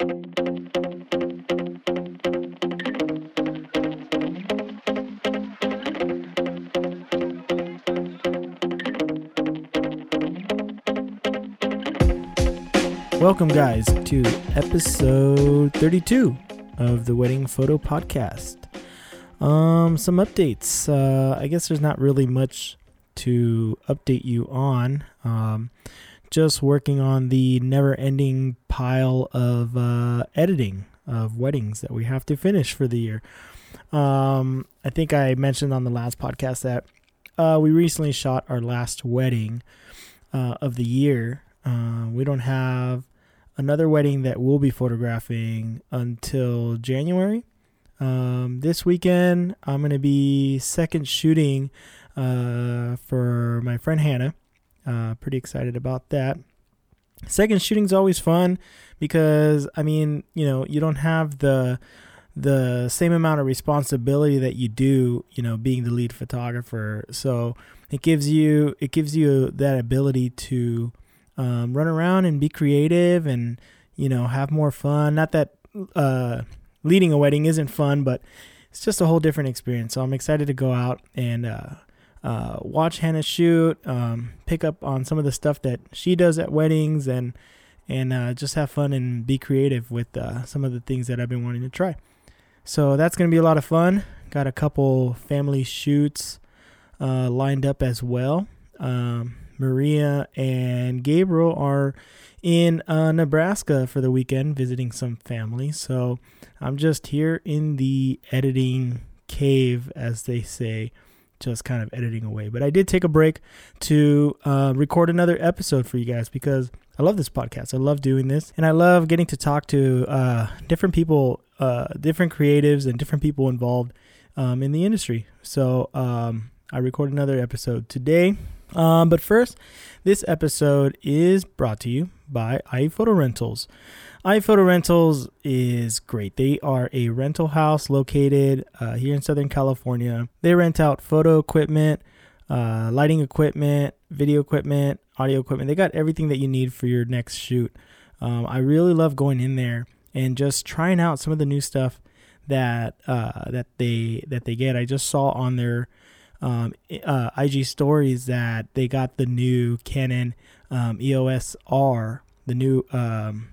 Welcome, guys, to episode 32 of the Wedding Photo Podcast. Um, some updates. Uh, I guess there's not really much to update you on. Um, just working on the never ending pile of uh, editing of weddings that we have to finish for the year. Um, I think I mentioned on the last podcast that uh, we recently shot our last wedding uh, of the year. Uh, we don't have another wedding that we'll be photographing until January. Um, this weekend, I'm going to be second shooting uh, for my friend Hannah. Uh, pretty excited about that. Second shooting's always fun because I mean, you know, you don't have the the same amount of responsibility that you do, you know, being the lead photographer. So it gives you it gives you that ability to um, run around and be creative and you know have more fun. Not that uh, leading a wedding isn't fun, but it's just a whole different experience. So I'm excited to go out and uh, uh, watch Hannah shoot, um, pick up on some of the stuff that she does at weddings, and and uh, just have fun and be creative with uh, some of the things that I've been wanting to try. So that's gonna be a lot of fun. Got a couple family shoots uh, lined up as well. Um, Maria and Gabriel are in uh, Nebraska for the weekend visiting some family. So I'm just here in the editing cave, as they say, just kind of editing away. But I did take a break to uh, record another episode for you guys because I love this podcast. I love doing this, and I love getting to talk to uh, different people, uh, different creatives, and different people involved um, in the industry. So um, I recorded another episode today. Um, but first, this episode is brought to you by iPhoto Rentals. iPhoto Rentals is great. They are a rental house located uh, here in Southern California. They rent out photo equipment, uh, lighting equipment, video equipment, audio equipment. They got everything that you need for your next shoot. Um, I really love going in there and just trying out some of the new stuff that uh, that they that they get. I just saw on their um, uh, IG stories that they got the new Canon um, EOS R, the new um,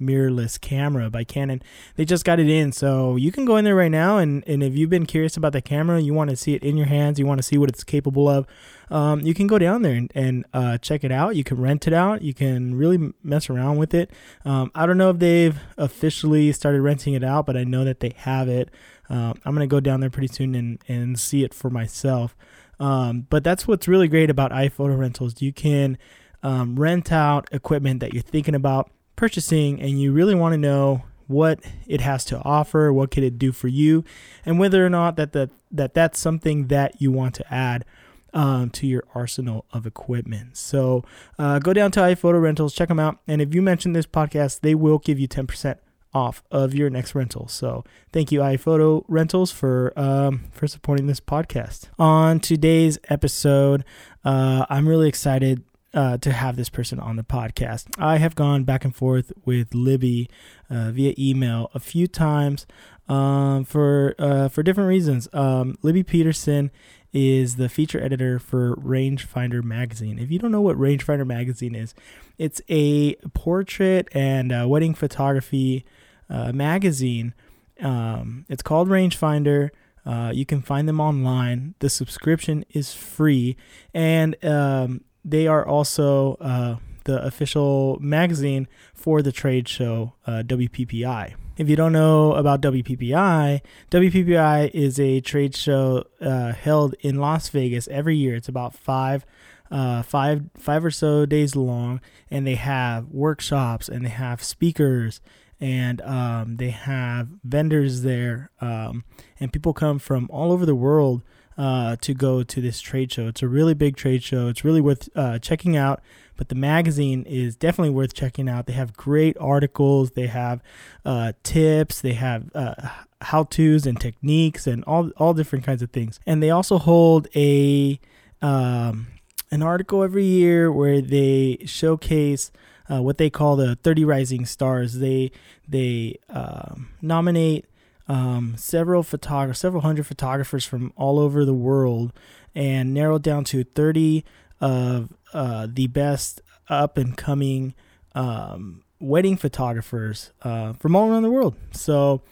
mirrorless camera by Canon. They just got it in, so you can go in there right now. And, and if you've been curious about the camera, you want to see it in your hands, you want to see what it's capable of, um, you can go down there and, and uh, check it out. You can rent it out. You can really mess around with it. Um, I don't know if they've officially started renting it out, but I know that they have it. Uh, I'm gonna go down there pretty soon and, and see it for myself. Um, but that's what's really great about iPhoto rentals. You can um, rent out equipment that you're thinking about purchasing, and you really want to know what it has to offer, what could it do for you, and whether or not that that, that that's something that you want to add um, to your arsenal of equipment. So uh, go down to iPhoto Rentals, check them out, and if you mention this podcast, they will give you 10% off of your next rental. So thank you, iPhoto Rentals, for um, for supporting this podcast. On today's episode, uh, I'm really excited uh, to have this person on the podcast. I have gone back and forth with Libby uh, via email a few times um, for uh, for different reasons. Um, Libby Peterson is the feature editor for Rangefinder magazine. If you don't know what Rangefinder magazine is, it's a portrait and uh, wedding photography uh, magazine. Um, it's called Rangefinder. Uh, you can find them online. The subscription is free, and um, they are also uh, the official magazine for the trade show uh, WPPI. If you don't know about WPPI, WPPI is a trade show uh, held in Las Vegas every year. It's about five uh, five five or so days long, and they have workshops and they have speakers and um, they have vendors there, um, and people come from all over the world uh, to go to this trade show. It's a really big trade show. It's really worth uh, checking out. But the magazine is definitely worth checking out. They have great articles. They have uh, tips. They have uh, how tos and techniques and all all different kinds of things. And they also hold a um, an article every year where they showcase uh, what they call the 30 Rising Stars. They they um, nominate um, several photographers, several hundred photographers from all over the world, and narrow down to 30 of uh, the best up and coming um, wedding photographers uh, from all around the world. So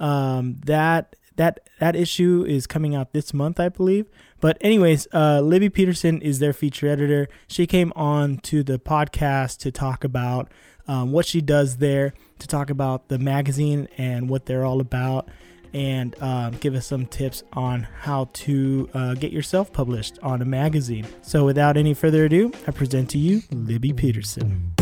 um, that that that issue is coming out this month, I believe. But anyways, uh, Libby Peterson is their feature editor. She came on to the podcast to talk about um, what she does there, to talk about the magazine and what they're all about, and um, give us some tips on how to uh, get yourself published on a magazine. So, without any further ado, I present to you Libby Peterson.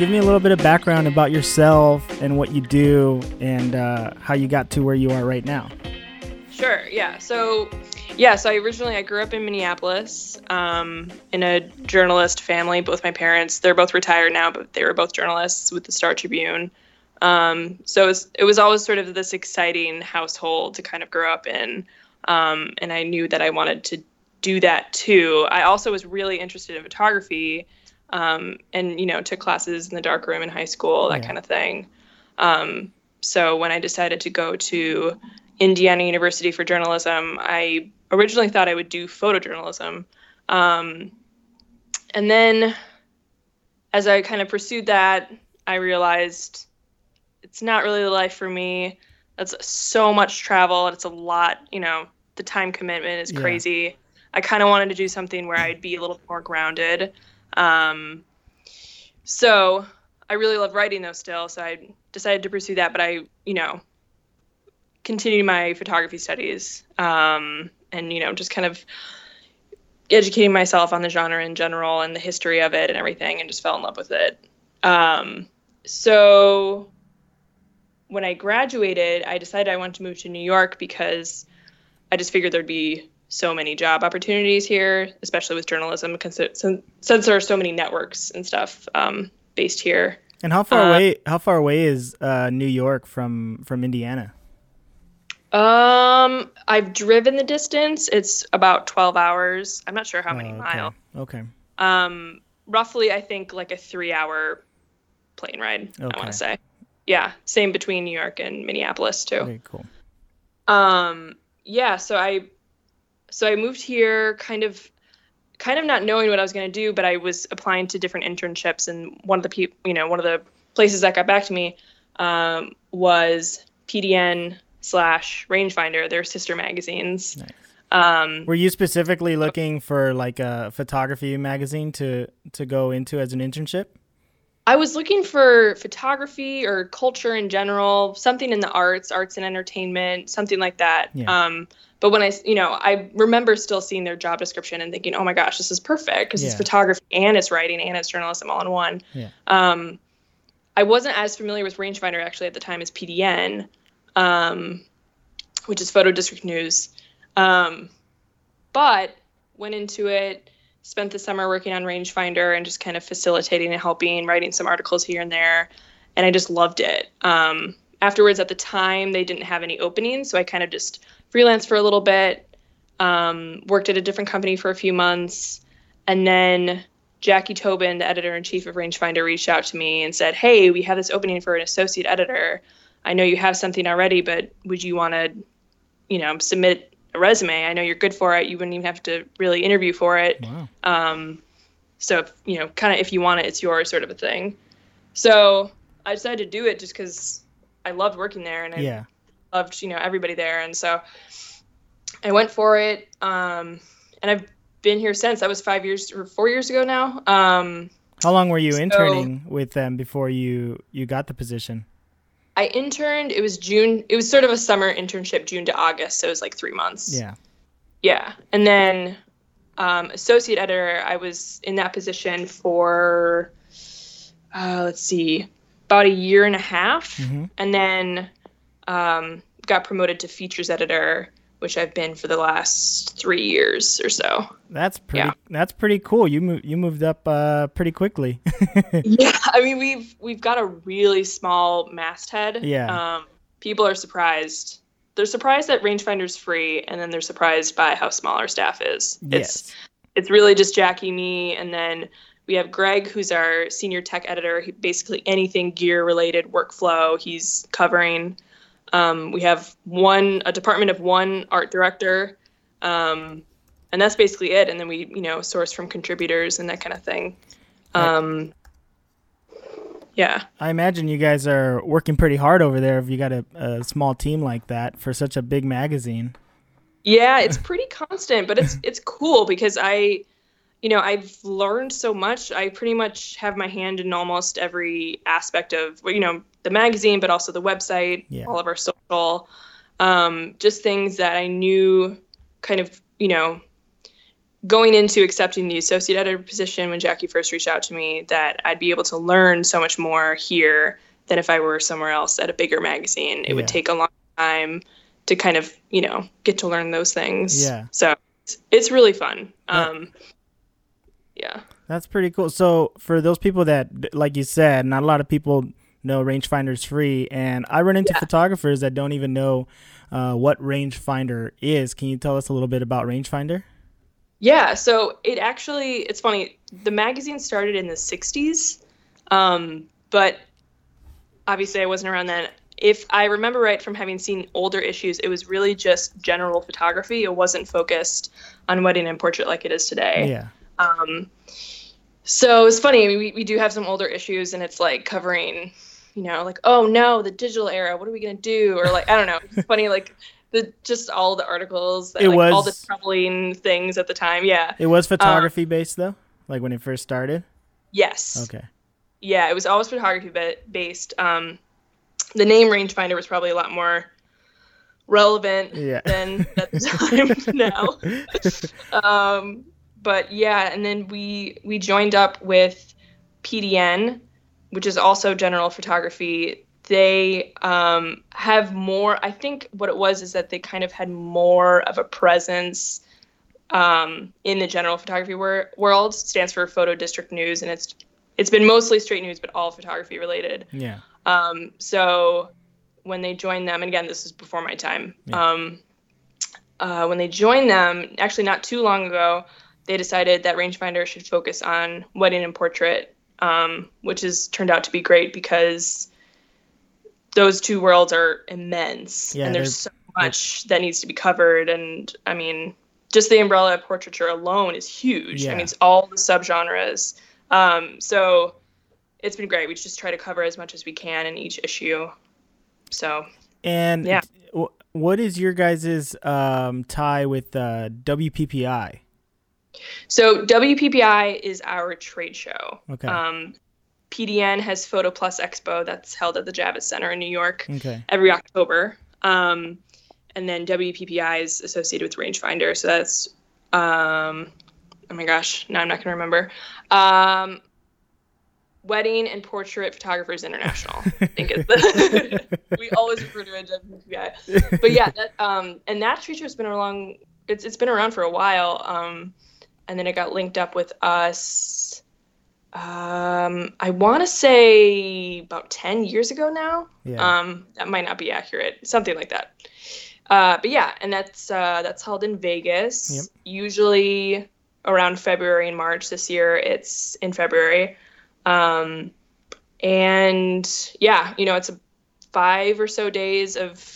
Give me a little bit of background about yourself and what you do and uh, how you got to where you are right now. Sure. Yeah. So, yeah. So I originally I grew up in Minneapolis um, in a journalist family. Both my parents they're both retired now, but they were both journalists with the Star Tribune. Um, so it was, it was always sort of this exciting household to kind of grow up in, um, and I knew that I wanted to do that too. I also was really interested in photography um, and you know took classes in the dark room in high school, that yeah. kind of thing. Um, so when I decided to go to Indiana University for journalism, I originally thought I would do photojournalism, um, and then as I kind of pursued that, I realized it's not really the life for me. That's so much travel. It's a lot, you know. The time commitment is crazy. Yeah. I kind of wanted to do something where I'd be a little more grounded. Um, so I really love writing though still, so I decided to pursue that. But I, you know, continued my photography studies um, and you know just kind of educating myself on the genre in general and the history of it and everything, and just fell in love with it. Um, so when I graduated, I decided I wanted to move to New York because I just figured there'd be so many job opportunities here, especially with journalism, since there are so many networks and stuff um, based here. And how far uh, away? How far away is uh, New York from from Indiana? Um, I've driven the distance. It's about twelve hours. I'm not sure how many oh, okay. miles. Okay. Um, roughly, I think like a three-hour plane ride. Okay. I want to say. Yeah, same between New York and Minneapolis too. Very cool. Um, yeah. So I so I moved here kind of kind of not knowing what I was going to do, but I was applying to different internships, and one of the people, you know, one of the places that got back to me um, was PDN slash Rangefinder, their sister magazines. Nice. Um, Were you specifically looking for like a photography magazine to to go into as an internship? I was looking for photography or culture in general, something in the arts, arts and entertainment, something like that. Yeah. Um, but when I, you know, I remember still seeing their job description and thinking, oh my gosh, this is perfect because yeah. it's photography and it's writing and it's journalism all in one. Yeah. Um, I wasn't as familiar with Rangefinder actually at the time as PDN, um, which is Photo District News. Um, but went into it spent the summer working on Rangefinder and just kind of facilitating and helping, writing some articles here and there. And I just loved it. Um, afterwards, at the time, they didn't have any openings. So I kind of just freelanced for a little bit, um, worked at a different company for a few months. And then Jackie Tobin, the editor in chief of Rangefinder, reached out to me and said, Hey, we have this opening for an associate editor. I know you have something already, but would you want to, you know, submit a resume. I know you're good for it. You wouldn't even have to really interview for it. Wow. Um, so if, you know, kind of if you want it, it's yours, sort of a thing. So I decided to do it just because I loved working there and I yeah. Loved you know everybody there, and so I went for it. Um, and I've been here since. That was five years or four years ago now. Um, How long were you so, interning with them before you you got the position? I interned. It was June. It was sort of a summer internship, June to August. So it was like three months. Yeah. Yeah, and then um, associate editor. I was in that position for uh, let's see, about a year and a half, mm-hmm. and then um, got promoted to features editor which I've been for the last three years or so. That's pretty. Yeah. That's pretty cool. You moved. You moved up uh, pretty quickly. yeah, I mean we've we've got a really small masthead. Yeah. Um, people are surprised. They're surprised that rangefinder's free, and then they're surprised by how small our staff is. Yes. It's it's really just Jackie, me, and then we have Greg, who's our senior tech editor. He, basically anything gear related workflow, he's covering. Um, we have one a department of one art director, um, and that's basically it. And then we you know source from contributors and that kind of thing. Um, yeah. I imagine you guys are working pretty hard over there if you got a, a small team like that for such a big magazine. Yeah, it's pretty constant, but it's it's cool because I you know, I've learned so much. I pretty much have my hand in almost every aspect of, you know, the magazine, but also the website, yeah. all of our social, um, just things that I knew kind of, you know, going into accepting the associate editor position when Jackie first reached out to me, that I'd be able to learn so much more here than if I were somewhere else at a bigger magazine. It yeah. would take a long time to kind of, you know, get to learn those things. Yeah. So it's, it's really fun. Um, yeah. That's pretty cool. So for those people that, like you said, not a lot of people know rangefinder's free, and I run into yeah. photographers that don't even know uh, what rangefinder is. Can you tell us a little bit about rangefinder? Yeah. So it actually, it's funny. The magazine started in the '60s, um, but obviously I wasn't around then. If I remember right from having seen older issues, it was really just general photography. It wasn't focused on wedding and portrait like it is today. Yeah. Um, so it's funny. I mean, we, we do have some older issues, and it's like covering, you know, like oh no, the digital era. What are we gonna do? Or like I don't know. It's funny, like the just all the articles, that, it like, was all the troubling things at the time. Yeah, it was photography um, based though, like when it first started. Yes. Okay. Yeah, it was always photography based. Um, the name rangefinder was probably a lot more relevant yeah. than at the time now. um, but yeah, and then we we joined up with PDN, which is also general photography. They um, have more. I think what it was is that they kind of had more of a presence um, in the general photography wor- world. It stands for Photo District News, and it's it's been mostly straight news, but all photography related. Yeah. Um, so when they joined them, and again, this is before my time. Yeah. Um, uh, when they joined them, actually not too long ago, they decided that rangefinder should focus on wedding and portrait, um, which has turned out to be great because those two worlds are immense yeah, and there's so much that needs to be covered. And I mean, just the umbrella of portraiture alone is huge. Yeah. I mean, it's all the subgenres. Um, so it's been great. We just try to cover as much as we can in each issue. So and yeah. what is your guys's um, tie with uh, WPPI? So WPPI is our trade show. Okay. Um, PDN has Photo Plus Expo that's held at the Javits Center in New York okay. every October. Um, and then WPPI is associated with Rangefinder. So that's, um, oh my gosh, now I'm not going to remember. Um, Wedding and Portrait Photographers International. I think it's the, we always refer to it as WPPI. But yeah, that, um, and that trade show has been around. It's it's been around for a while. Um, and then it got linked up with us. Um, I want to say about ten years ago now. Yeah. Um, that might not be accurate. Something like that. Uh, but yeah, and that's uh, that's held in Vegas. Yep. Usually around February and March. This year, it's in February. Um, and yeah, you know, it's a five or so days of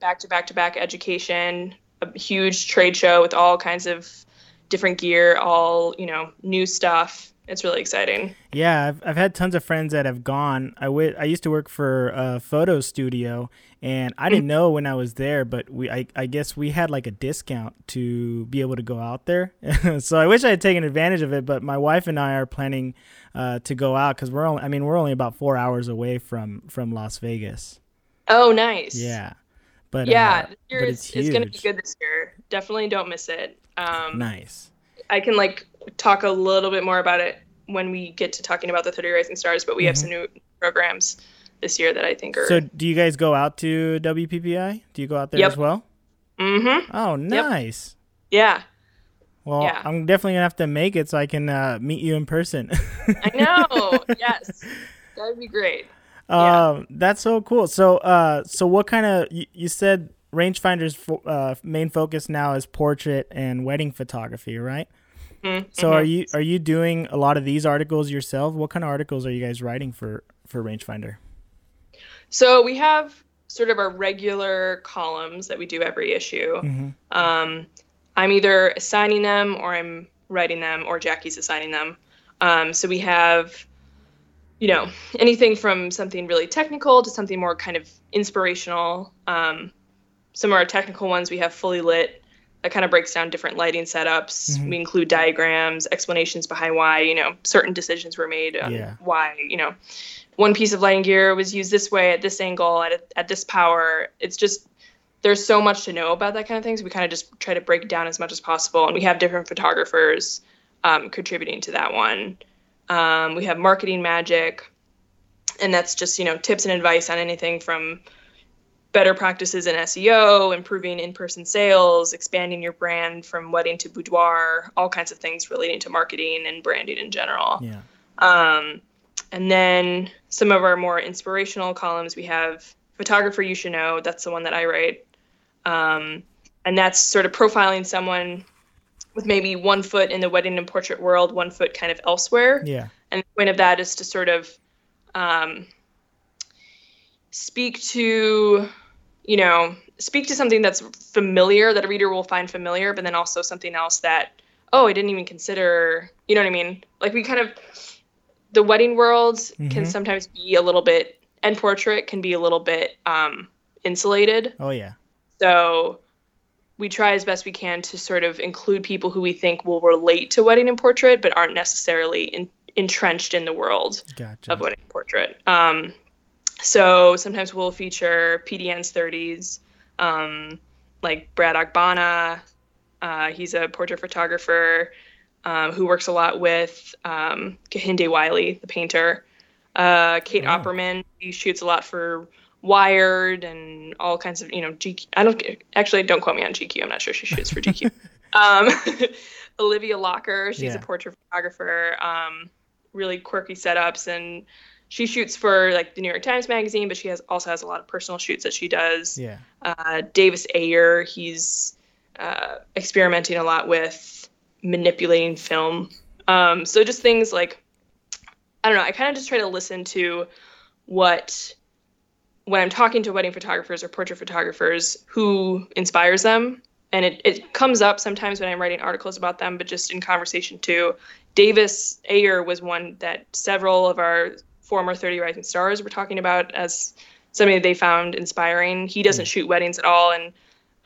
back to back to back education, a huge trade show with all kinds of different gear, all you know, new stuff. It's really exciting. Yeah, I've, I've had tons of friends that have gone. I, w- I used to work for a photo studio, and I didn't know when I was there, but we I, I guess we had like a discount to be able to go out there. so I wish I had taken advantage of it, but my wife and I are planning uh, to go out because we're only I mean we're only about four hours away from from Las Vegas. Oh, nice. Yeah, but yeah, uh, year but is, it's it's gonna be good this year. Definitely don't miss it. Um, nice. I can like talk a little bit more about it when we get to talking about the 30 Rising Stars, but we have Mhm. some new programs this year that I think are. So do you guys go out to WPPI? Do you go out there Yep. as well? Mm-hmm. Oh, nice. Yeah. Well, Yeah. I'm definitely gonna have to make it so I can uh, meet you in person. I know. yes. That would be great. Yeah. Um, that's so cool. So, uh, so what kind of you, you said rangefinder's fo- uh, main focus now is portrait and wedding photography, right? Mhm, So, are you are you doing a lot of these articles yourself? What kind of articles are you guys writing for for rangefinder? So we have sort of our regular columns that we do every issue. Mhm. Um, I'm either assigning them or I'm writing them or Jackie's assigning them. Um, so we have, you know, anything from something really technical to something more kind of inspirational. Um, some of our technical ones we have fully lit that kind of breaks down different lighting setups. Mhm. We include diagrams, explanations behind why, you know, certain decisions were made, on Yeah. why, you know, one piece of lighting gear was used this way at this angle at, at this power. It's just there's so much to know about that kind of things. We kind of just try to break it down as much as possible, and we have different photographers um, contributing to that one. Um, we have marketing magic, and that's just you know tips and advice on anything from better practices in SEO, improving in-person sales, expanding your brand from wedding to boudoir, all kinds of things relating to marketing and branding in general. Yeah. Um, and then some of our more inspirational columns, we have photographer you should know. That's the one that I write. Um, and that's sort of profiling someone with maybe one foot in the wedding and portrait world, one foot kind of elsewhere. Yeah. And the point of that is to sort of um, speak to, you know, speak to something that's familiar that a reader will find familiar, but then also something else that, oh, I didn't even consider. You know what I mean? Like we kind of, the wedding world can Mhm. sometimes be a little bit, and portrait can be a little bit um, insulated. Oh yeah. So we try as best we can to sort of include people who we think will relate to wedding and portrait, but aren't necessarily in, entrenched in the world Gotcha. of wedding and portrait. Um, so sometimes we'll feature PDN's 30s, um, like Brad Ogbonna. Uh, he's a portrait photographer um, who works a lot with um, Kehinde Wiley, the painter. Uh, Cait Oh. Oppermann, he shoots a lot for Wired and all kinds of, you know, GQ. I don't actually don't quote me on GQ. I'm not sure she shoots for GQ. um, Olivia Locher, she's Yeah. a portrait photographer. Um, really quirky setups, and she shoots for like the New York Times Magazine, but she has also has a lot of personal shoots that she does. Yeah. Uh, Davis Ayer, he's uh, experimenting a lot with manipulating film. Um, so just things like, I don't know, I kind of just try to listen to what, when I'm talking to wedding photographers or portrait photographers, who inspires them. And it, it comes up sometimes when I'm writing articles about them, but just in conversation too. Davis Ayer was one that several of our former 30 Rising Stars were talking about as somebody they found inspiring. He doesn't shoot weddings at all, and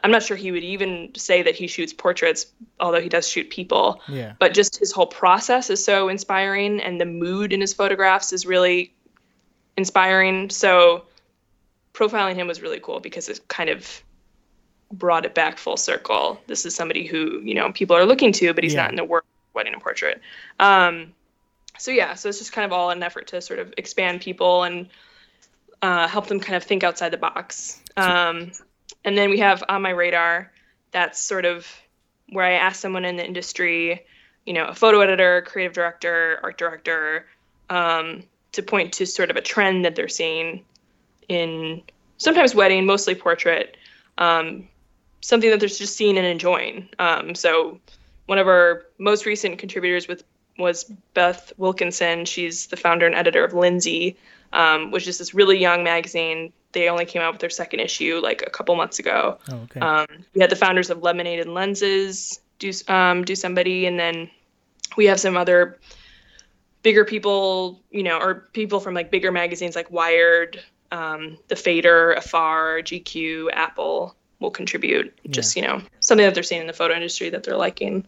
I'm not sure he would even say that he shoots portraits, although he does shoot people. Yeah. But just his whole process is so inspiring, and the mood in his photographs is really inspiring. So profiling him was really cool because it kind of brought it back full circle. This is somebody who you know people are looking to, but he's Yeah. not in the work wedding and portrait. Um, so yeah, so it's just kind of all an effort to sort of expand people and uh, help them kind of think outside the box. Um, and then we have on my radar, that's sort of where I ask someone in the industry, you know, a photo editor, creative director, art director, um, to point to sort of a trend that they're seeing in sometimes wedding, mostly portrait, um, something that they're just seeing and enjoying. Um, so one of our most recent contributors with was Beth Wilkinson. She's the founder and editor of Lindsay, um, which is this really young magazine. They only came out with their second issue like a couple months ago. Oh, okay. Um, we had the founders of Lemonade and Lenses do um, do somebody, and then we have some other bigger people, you know, or people from like bigger magazines like Wired, um, The Fader, Afar, GQ, Apple will contribute. Just you know something that they're seeing in the photo industry that they're liking.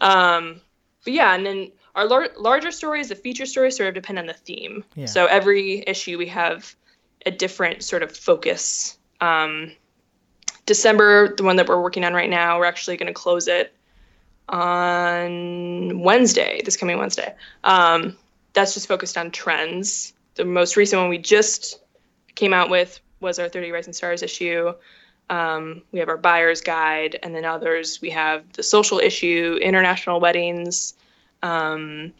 Um, but yeah, and then our lar- larger stories, the feature stories, sort of depend on the theme. Yeah. So every issue we have a different sort of focus. Um, December, the one that we're working on right now, we're actually going to close it on Wednesday, this coming Wednesday. Um, that's just focused on trends. The most recent one we just came out with was our 30 Rising Stars issue. Um, we have our buyer's guide, and then others we have the social issue, international weddings, um,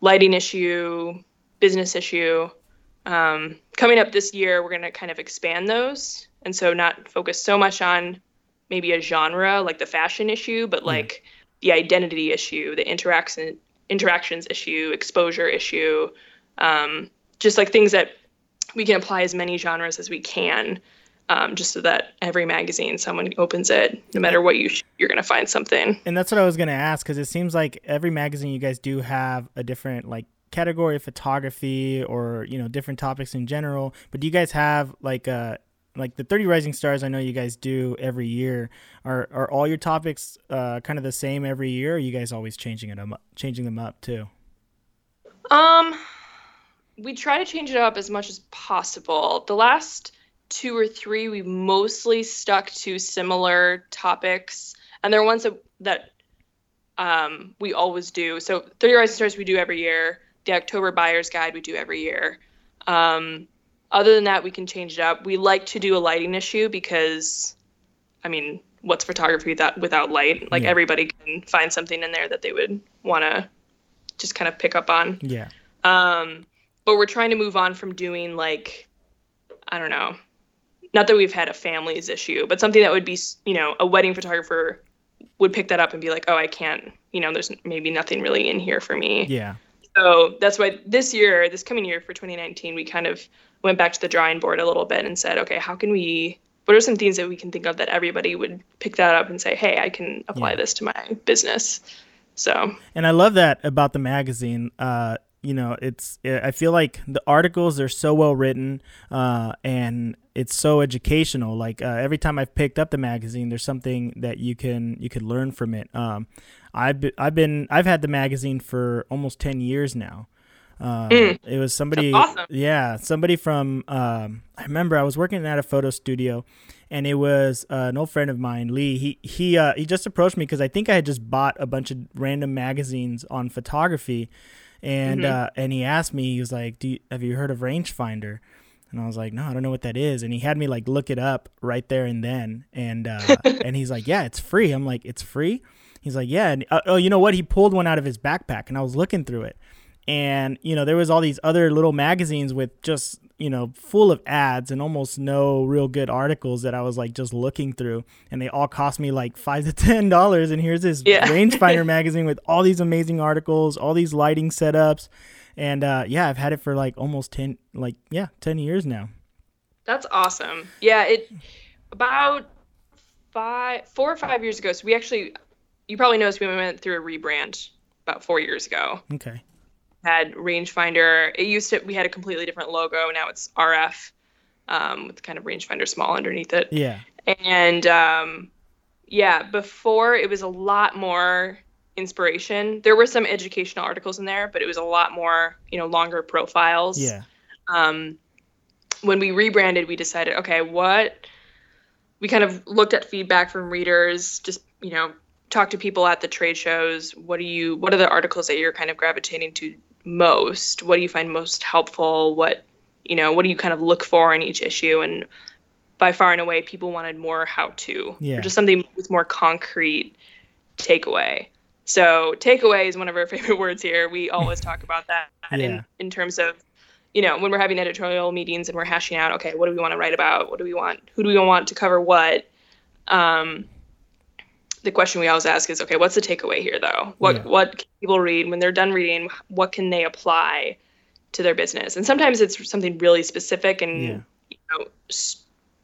lighting issue, business issue. Um, coming up this year, we're going to kind of expand those, and so not focus so much on maybe a genre like the fashion issue, but like the identity issue, the interaction interactions issue, exposure issue, um, just like things that we can apply as many genres as we can um, just so that every magazine someone opens it no matter what you sh- you're going to find something. And that's what I was gonna ask because it seems like every magazine you guys do have a different like category of photography or you know different topics in general. But do you guys have like uh like the 30 rising stars i know you guys do every year are are all your topics uh kind of the same every year or are you guys always changing it up changing them up too? Um we try to change it up as much as possible. The last two or three we mostly stuck to similar topics. And they're ones that that um, we always do. So 30 rising stars we do every year. The october buyers guide we do every year. Um, other than that we can change it up. We like to do a lighting issue because i mean what's photography without without light? Like Yeah. everybody can find something in there that they would want to just kind of pick up on. Yeah. Um, but we're trying to move on from doing like, I don't know, not that we've had a families issue, but something that would be, you know, a wedding photographer would pick that up and be like, oh, I can't, you know, there's maybe nothing really in here for me. yeah So that's why this year, this coming year for 2019, we kind of went back to the drawing board a little bit and said, okay, how can we, what are some things that we can think of that everybody would pick that up and say, hey, I can apply Yeah. this to my business. So And I love that about the magazine. Uh, you know, it's I feel like the articles are so well written, uh, and it's so educational. Like uh, every time I've picked up the magazine, there's something that you can you can learn from it. Um, I've been, I've been I've had the magazine for almost ten years now. Uh, Mm. It was somebody, awesome. yeah, somebody from. Um, I remember I was working at a photo studio, and it was uh, an old friend of mine, Lee. He he uh, he just approached me because I think I had just bought a bunch of random magazines on photography, and Mhm. uh, and he asked me, he was like, "Do you, have you heard of Rangefinder?" And I was like, "No, I don't know what that is." And he had me like look it up right there and then, and uh, and he's like, "Yeah, it's free." I'm like, "It's free." He's like, "Yeah." And, uh, oh, you know what? He pulled one out of his backpack, and I was looking through it, and you know there was all these other little magazines with just you know full of ads and almost no real good articles that I was like just looking through, and they all cost me like five to ten dollars. And here's this Yeah. rangefinder magazine with all these amazing articles, all these lighting setups, and uh, yeah, I've had it for like almost ten, like yeah, ten years now. That's awesome. Yeah, it about five, four or five years ago. So we actually, you probably noticed we went through a rebrand about four years ago. Okay. Had rangefinder. It used to we had a completely different logo. Now it's RF um, with kind of rangefinder small underneath it. Yeah. And um, yeah, before it was a lot more inspiration. There were some educational articles in there, but it was a lot more, you know, longer profiles Yeah. um, when we rebranded, we decided, okay, what we kind of looked at feedback from readers, just you know, talk to people at the trade shows. What do you? What are the articles that you're kind of gravitating to most? What do you find most helpful? What you know? What do you kind of look for in each issue? And by far and away, people wanted more how to, Yeah. or just something with more concrete takeaway. So takeaway is one of our favorite words here. We always talk about that Yeah. in, in terms of, you know, when we're having editorial meetings and we're hashing out, okay, what do we want to write about? What do we want? Who do we want to cover what? Um, the question we always ask is, okay, what's the takeaway here though? What Yeah. what can people read when they're done reading? What can they apply to their business? And sometimes it's something really specific and Yeah. you know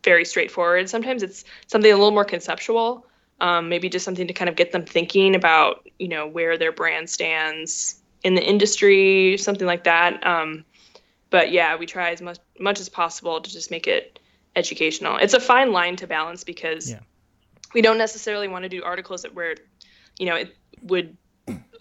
very straightforward. Sometimes it's something a little more conceptual. Um, maybe just something to kind of get them thinking about, you know, where their brand stands in the industry, something like that. Um, but yeah, we try as much much as possible to just make it educational. It's a fine line to balance because Yeah. We don't necessarily want to do articles that where, you know, it would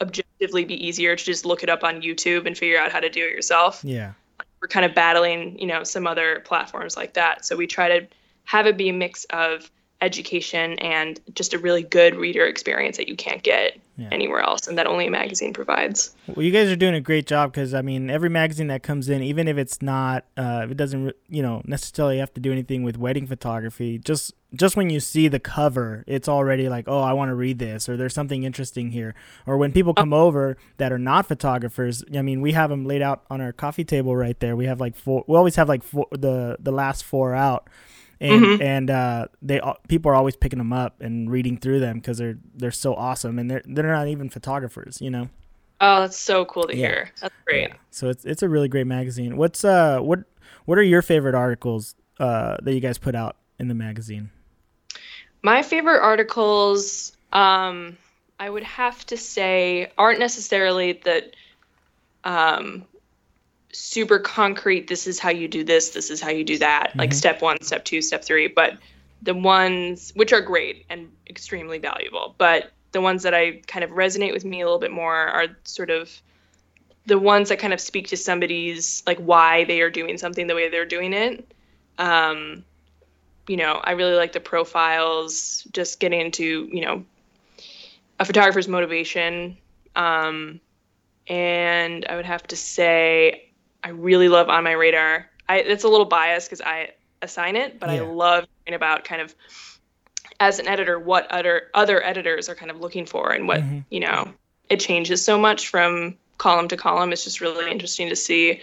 objectively be easier to just look it up on YouTube and figure out how to do it yourself Yeah. we're kind of battling, you know, some other platforms like that. So we try to have it be a mix of education and just a really good reader experience that you can't get yeah. anywhere else, and that only a magazine provides. Well, you guys are doing a great job because I mean, every magazine that comes in, even if it's not, uh, if it doesn't, you know, necessarily have to do anything with wedding photography, just just when you see the cover, it's already like, oh, I want to read this, or there's something interesting here. Or when people come over that are not photographers, I mean, we have them laid out on our coffee table right there. We have like four. We always have like four, the the last four out and mm-hmm. and uh, they people are always picking them up and reading through them because they're they're so awesome and they're they're not even photographers, you know. Oh, that's so cool to yeah. hear. That's great. Yeah. So it's it's a really great magazine. What's uh what what are your favorite articles uh that you guys put out in the magazine? My favorite articles, um, I would have to say, aren't necessarily that um super concrete this is how you do this this is how you do that mm-hmm. like step one step two step three but the ones which are great and extremely valuable but the ones that i kind of resonate with me a little bit more are sort of the ones that kind of speak to somebody's like why they are doing something the way they're doing it um you know i really like the profiles just getting into you know a photographer's motivation um and i would have to say I really love on my radar. I it's a little biased because I assign it, but yeah. I love hearing about kind of as an editor what other other editors are kind of looking for and what mm-hmm. you know it changes so much from column to column. It's just really interesting to see.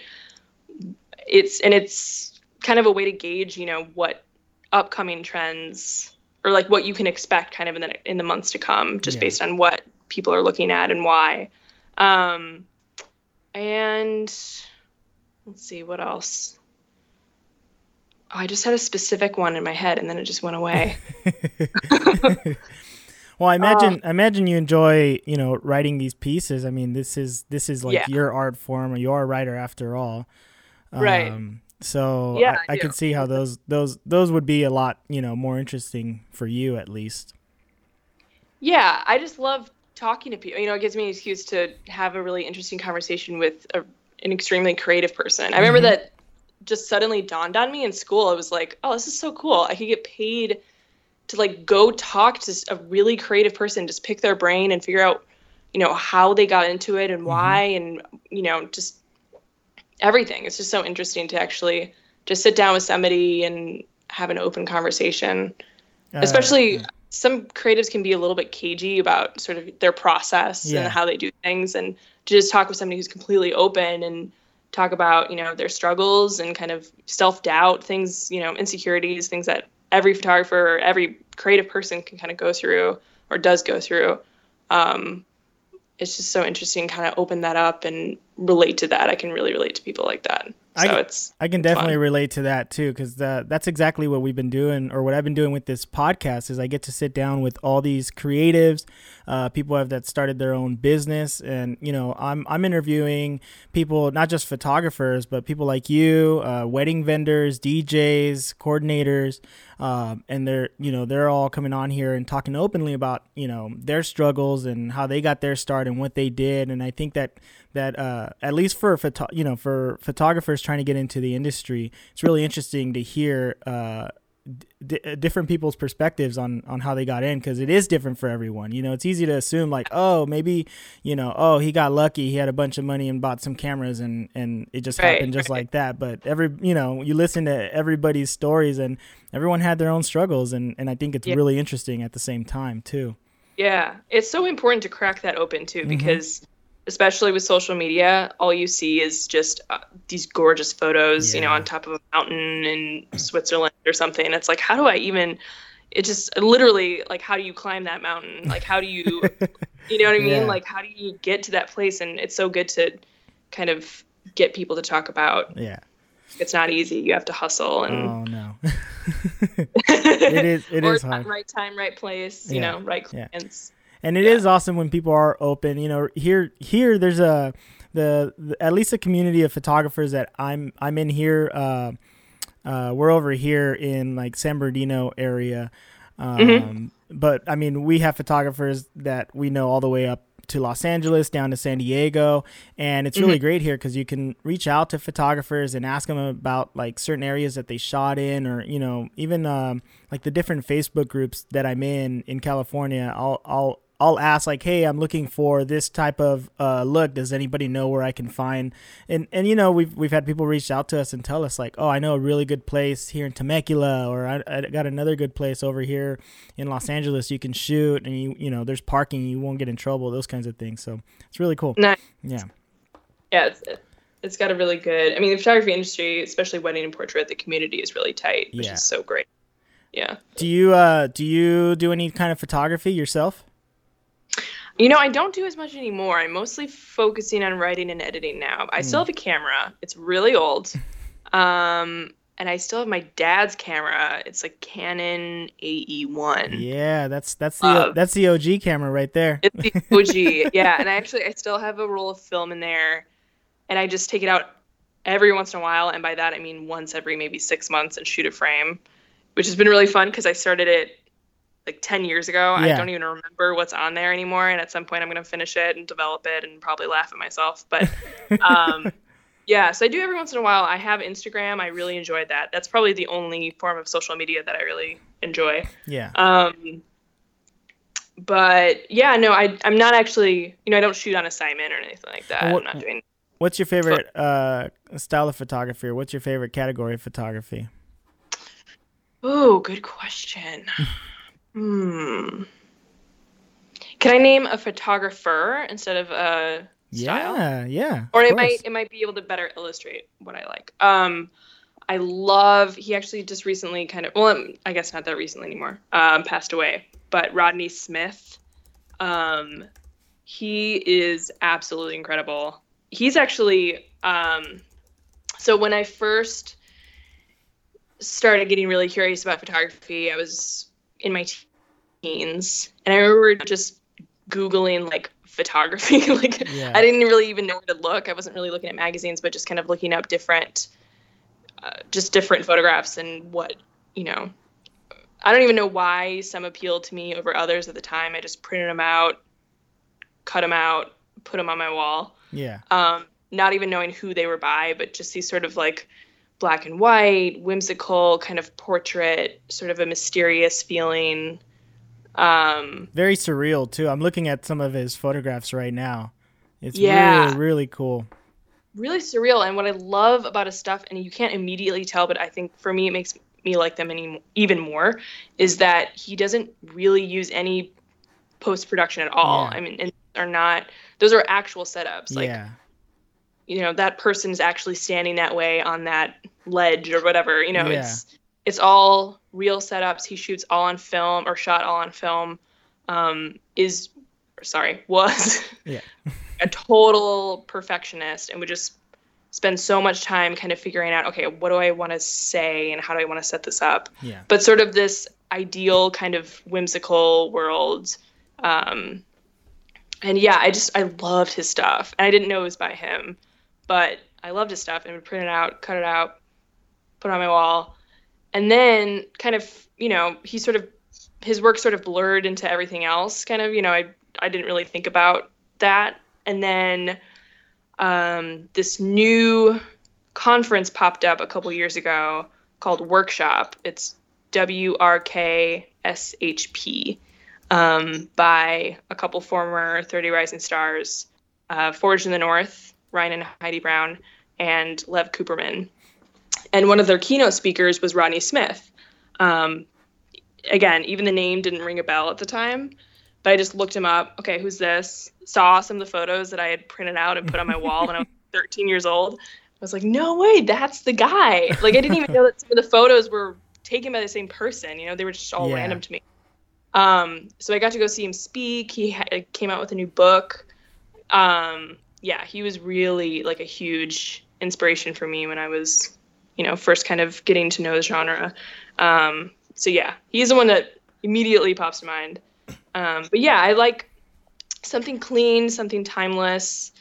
It's and it's kind of a way to gauge you know what upcoming trends or like what you can expect kind of in the in the months to come just yeah. based on what people are looking at and why. Um, and Let's see what else. Oh, I just had a specific one in my head, and then it just went away. well, I imagine uh, I imagine you enjoy you know writing these pieces. I mean, this is this is like yeah. your art form. Or You're a writer after all, right? Um, so yeah, I, I, I can see how those those those would be a lot you know more interesting for you at least. Yeah, I just love talking to people. You know, it gives me an excuse to have a really interesting conversation with a an extremely creative person. I remember mm-hmm. that just suddenly dawned on me in school. I was like, oh, this is so cool. I could get paid to like go talk to a really creative person, just pick their brain and figure out, you know, how they got into it and mm-hmm. why, and you know, just everything. It's just so interesting to actually just sit down with somebody and have an open conversation. Uh, Especially yeah. Some creatives can be a little bit cagey about sort of their process yeah. and how they do things, and to just talk with somebody who's completely open and talk about you know their struggles and kind of self-doubt things you know insecurities things that every photographer or every creative person can kind of go through or does go through. Um, it's just so interesting kind of open that up and relate to that. I can really relate to people like that so I, it's I can definitely fun. relate to that too because that's exactly what we've been doing or what I've been doing with this podcast is I get to sit down with all these creatives, uh, people have that started their own business, and you know I'm I'm interviewing people not just photographers but people like you, uh, wedding vendors, DJs, coordinators, um, and they're you know they're all coming on here and talking openly about you know their struggles and how they got their start and what they did, and I think that that uh, at least for photo- you know for photographers trying to get into the industry, it's really interesting to hear uh, d- different people's perspectives on on how they got in because it is different for everyone. You know, it's easy to assume like, oh, maybe you know, oh, he got lucky, he had a bunch of money and bought some cameras, and and it just right, happened just right. like that. But every you know, you listen to everybody's stories, and everyone had their own struggles, and and I think it's yeah. really interesting at the same time too. Yeah, it's so important to crack that open too mm-hmm. Especially with social media, all you see is just uh, these gorgeous photos, yeah. you know, on top of a mountain in Switzerland or something. It's like, how do I even? It just literally like, how do you climb that mountain? Like, how do you, you know what I mean? Yeah. Like, how do you get to that place? And it's so good to kind of get people to talk about. Yeah. It's not easy. You have to hustle and. Oh no. it is. It is hard. Right time, right place. You know, right clients and it yeah. is awesome when people are open. You know, here here there's a the, the, at least a community of photographers that I'm I'm in here. Uh, uh, we're over here in like San Bernardino area, um, mm-hmm. but I mean we have photographers that we know all the way up to Los Angeles, down to San Diego, and it's really mm-hmm. great here because you can reach out to photographers and ask them about like certain areas that they shot in, or you know even um, like the different Facebook groups that I'm in in California. I'll I'll I'll ask like, "Hey, I'm looking for this type of uh, look. Does anybody know where I can find?" And and you know, we've we've had people reach out to us and tell us like, "Oh, I know a really good place here in Temecula, or I, I got another good place over here in Los Angeles. You can shoot, and you you know, there's parking. You won't get in trouble. Those kinds of things. So it's really cool. Nice. Yeah. Yeah. It's, it's got a really good. I mean, the photography industry, especially wedding and portrait, the community is really tight, which Yeah. is so great. Yeah. Do you uh do you do any kind of photography yourself? You know, I don't do as much anymore. I'm mostly focusing on writing and editing now. I still have a camera. It's really old. Um, and I still have my dad's camera. It's a Canon AE1. Yeah, that's that's the Uh, that's the OG camera right there. It's the OG. yeah, and I actually I still have a roll of film in there, and I just take it out every once in a while, and by that I mean once every maybe six months and shoot a frame, which has been really fun because I started it like ten years ago. I don't even remember what's on there anymore, and at some point I'm gonna finish it and develop it and probably laugh at myself. But um, yeah, so I do every once in a while. I have Instagram. I really enjoyed that. That's probably the only form of social media that I really enjoy. Yeah. Um, but yeah, no, I I'm not actually you know I don't shoot on assignment or anything like that. Well, what- I'm not doing. What's your favorite uh style of photography or what's your favorite category of photography? Oh, good question. hmm. Can I name a photographer instead of a style? Yeah, yeah. or it course. might it might be able to better illustrate what I like. Um, I love. He actually just recently kind of well, I guess not that recently anymore. Um, passed away. But Rodney Smith, um, he is absolutely incredible. He's actually um, so when I first started getting really curious about photography, I was in my teens, and I remember just googling like photography like Yeah. i didn't really even know where to look i wasn't really looking at magazines but just kind of looking up different uh, just different photographs and what you know i don't even know why some appealed to me over others at the time i just printed them out cut them out put them on my wall Yeah. um, not even knowing who they were by, but just these sort of like black and white, whimsical kind of portrait, sort of a mysterious feeling. Um, Very surreal too. I'm looking at some of his photographs right now. It's Yeah. really really cool. really surreal. And what I love about his stuff, and you can't immediately tell, but I think for me it makes me like them any, even more, is that he doesn't really use any post production at all. Yeah. I mean, and are not those are actual setups. Like yeah. You know that person is actually standing that way on that ledge or whatever you know Yeah. it's it's all real setups he shoots all on film or shot all on film um is sorry was Yeah. a total perfectionist and would just spend so much time kind of figuring out okay what do i want to say and how do i want to set this up Yeah. but sort of this ideal kind of whimsical world um and yeah i just i loved his stuff and i didn't know it was by him but i loved his stuff and would print it out cut it out put it on my wall. And then kind of you know he sort of his work sort of blurred into everything else kind of you know i i didn't really think about that. And then um, this new conference popped up a couple years ago called workshop. It's WRKSHP um, by a couple former 30 Rising Stars, uh, Forged in the North, Ryan and Heidi Brown, and Lev Kuperman. And one of their keynote speakers was Rodney Smith. Um, again, even the name didn't ring a bell at the time, but I just looked him up. Okay, who's this? Saw some of the photos that I had printed out and put on my wall when I was 13 years old. I was like, no way, that's the guy. Like, I didn't even know that some of the photos were taken by the same person. You know, they were just all Yeah. random to me. Um, so I got to go see him speak. He ha- came out with a new book. Um, yeah, he was really like a huge inspiration for me when I was, you know, first kind of getting to know the genre. Um, so yeah, he's the one that immediately pops to mind. Um, but yeah, I like something clean, something timeless,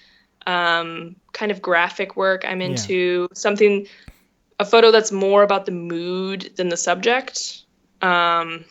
um, kind of graphic work. I'm into something, a photo that's more about the mood than the subject. Um,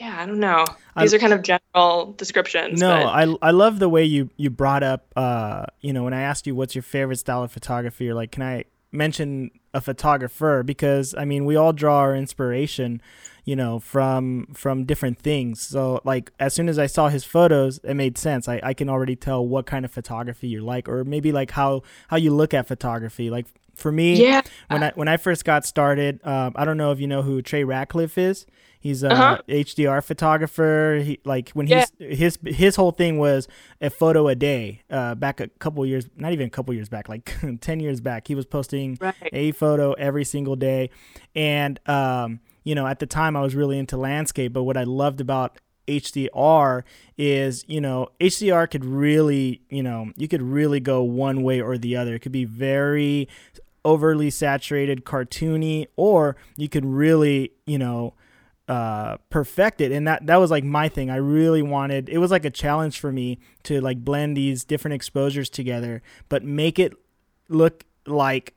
yeah, I don't know. I- These are kind of general descriptions. No, but I I love the way you you brought up uh you know when I asked you what's your favorite style of photography you're like can I mention a photographer because I mean we all draw our inspiration, you know, from from different things. So like as soon as I saw his photos, it made sense. I, I can already tell what kind of photography you like, or maybe like how how you look at photography. Like for me, Yeah. when I when I first got started, um, I don't know if you know who Trey Ratcliff is. He's a Uh-huh. HDR photographer. He like when he's his his whole thing was a photo a day. Uh, back a couple years, not even a couple years back, like ten years back, he was posting Right. a photo every single day. And um, you know, at the time I was really into landscape, but what I loved about HDR is, you know, HDR could really, you know, you could really go one way or the other. It could be very overly saturated, cartoony, or you could really, you know, uh perfect it and that that was like my thing. I really wanted it was like a challenge for me to like blend these different exposures together but make it look like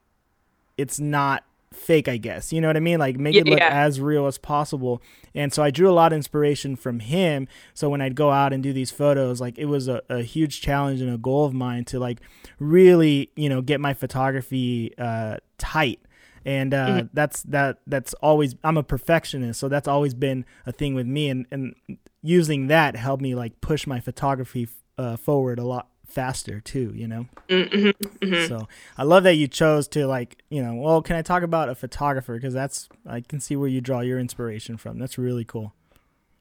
it's not fake i guess. You know what i mean? Like make it look Yeah. as real as possible. And so i drew a lot of inspiration from him. So when i'd go out and do these photos like it was a, a huge challenge and a goal of mine to like really you know get my photography uh tight and uh, Mhm. that's that that's always i'm a perfectionist so that's always been a thing with me and and using that helped me like push my photography uh, forward a lot faster too you know Mm-hmm. hmm so I love that you chose to like, you know, well, can I talk about a photographer? Because that's I can see where you draw your inspiration from. That's really cool.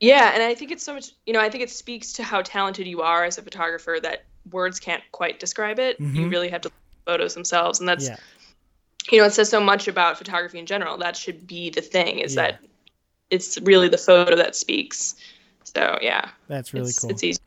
Yeah, and I think it's so much, you know, I think it speaks to how talented you are as a photographer that words can't quite describe it. You Mhm. really have to look at the photos themselves. And that's, yeah, you know, it says so much about photography in general. That should be the thing is Yeah. that it's really the photo that speaks. So, yeah, that's really it's, cool. it's easy.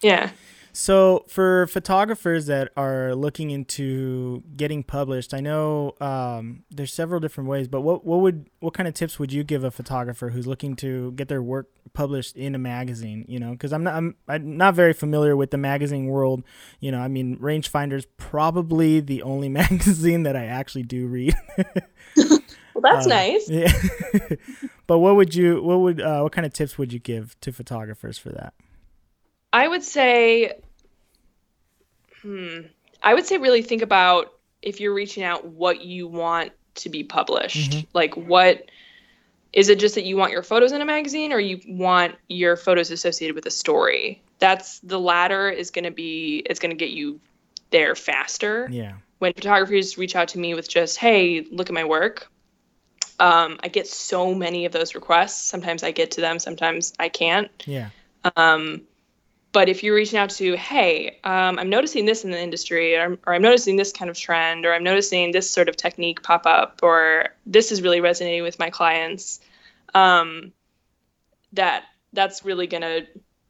Yeah. So for photographers that are looking into getting published, I know um, there's several different ways, but what what would what kind of tips would you give a photographer who's looking to get their work published in a magazine? You know, because I'm not I'm, I'm not very familiar with the magazine world. You know, I mean, Rangefinder's probably the only magazine that I actually do read. Well, that's Uh, nice. Yeah. but what would you what would uh, what kind of tips would you give to photographers for that? I would say, hmm, I would say really think about if you're reaching out what you want to be published. Mhm. Like, what is it just that you want your photos in a magazine or you want your photos associated with a story? That's the latter is going to be, it's going to get you there faster Yeah. when photographers reach out to me with just, hey, look at my work, um, I get so many of those requests. Sometimes I get to them, sometimes I can't. Yeah. Um, but if you're reaching out to, hey, um, I'm noticing this in the industry, or, or I'm noticing this kind of trend, or I'm noticing this sort of technique pop up, or this is really resonating with my clients, um, that that's really gonna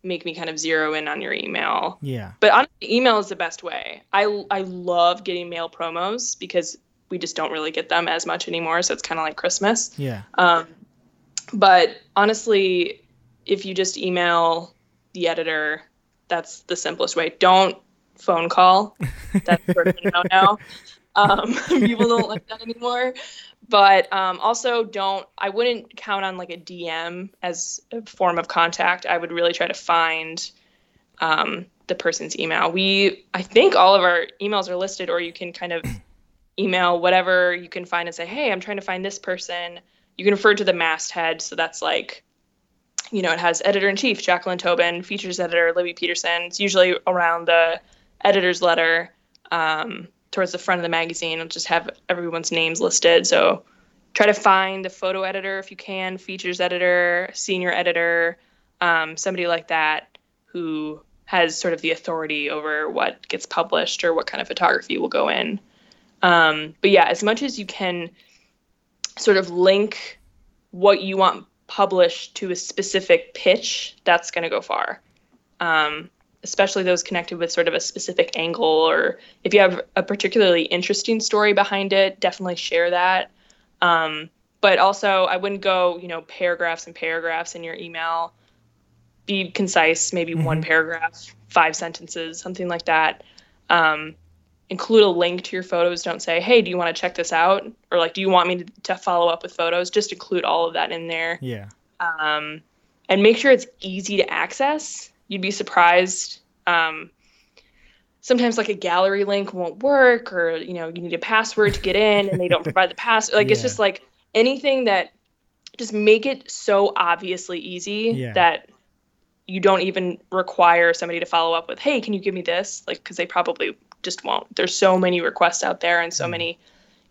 make me kind of zero in on your email Yeah. but honestly, email is the best way. I I love getting mail promos because we just don't really get them as much anymore. So it's kind of like Christmas. Yeah. Um, but honestly, if you just email the editor, that's the simplest way. Don't phone call. That's sort of a no-no. Um, people don't like that anymore. But um, also, don't. I wouldn't count on like a DM as a form of contact. I would really try to find um, the person's email. We, I think, all of our emails are listed, or you can kind of email whatever you can find and say, "Hey, I'm trying to find this person." You can refer to the masthead, so that's like, you know, it has editor in chief Jacqueline Tobin, features editor Libby Peterson. It's usually around the editor's letter um, towards the front of the magazine. It'll just have everyone's names listed. So try to find the photo editor if you can, features editor, senior editor, um, somebody like that who has sort of the authority over what gets published or what kind of photography will go in. Um, but yeah, as much as you can sort of link what you want published to a specific pitch, that's going to go far. Um, especially those connected with sort of a specific angle, or if you have a particularly interesting story behind it, definitely share that. Um, but also, I wouldn't go, you know, paragraphs and paragraphs in your email. Be concise, maybe one Mhm. paragraph, five sentences, something like that. Um, include a link to your photos. Don't say, hey, do you want to check this out? Or like, do you want me to, to follow up with photos? Just include all of that in there. Yeah. Um, and make sure it's easy to access. You'd be surprised. Um, sometimes like a gallery link won't work or you know you need a password to get in and they don't provide the password like yeah. it's just like anything that just make it so obviously easy yeah. that you don't even require somebody to follow up with hey can you give me this like because they probably just won't there's so many requests out there and so mm. many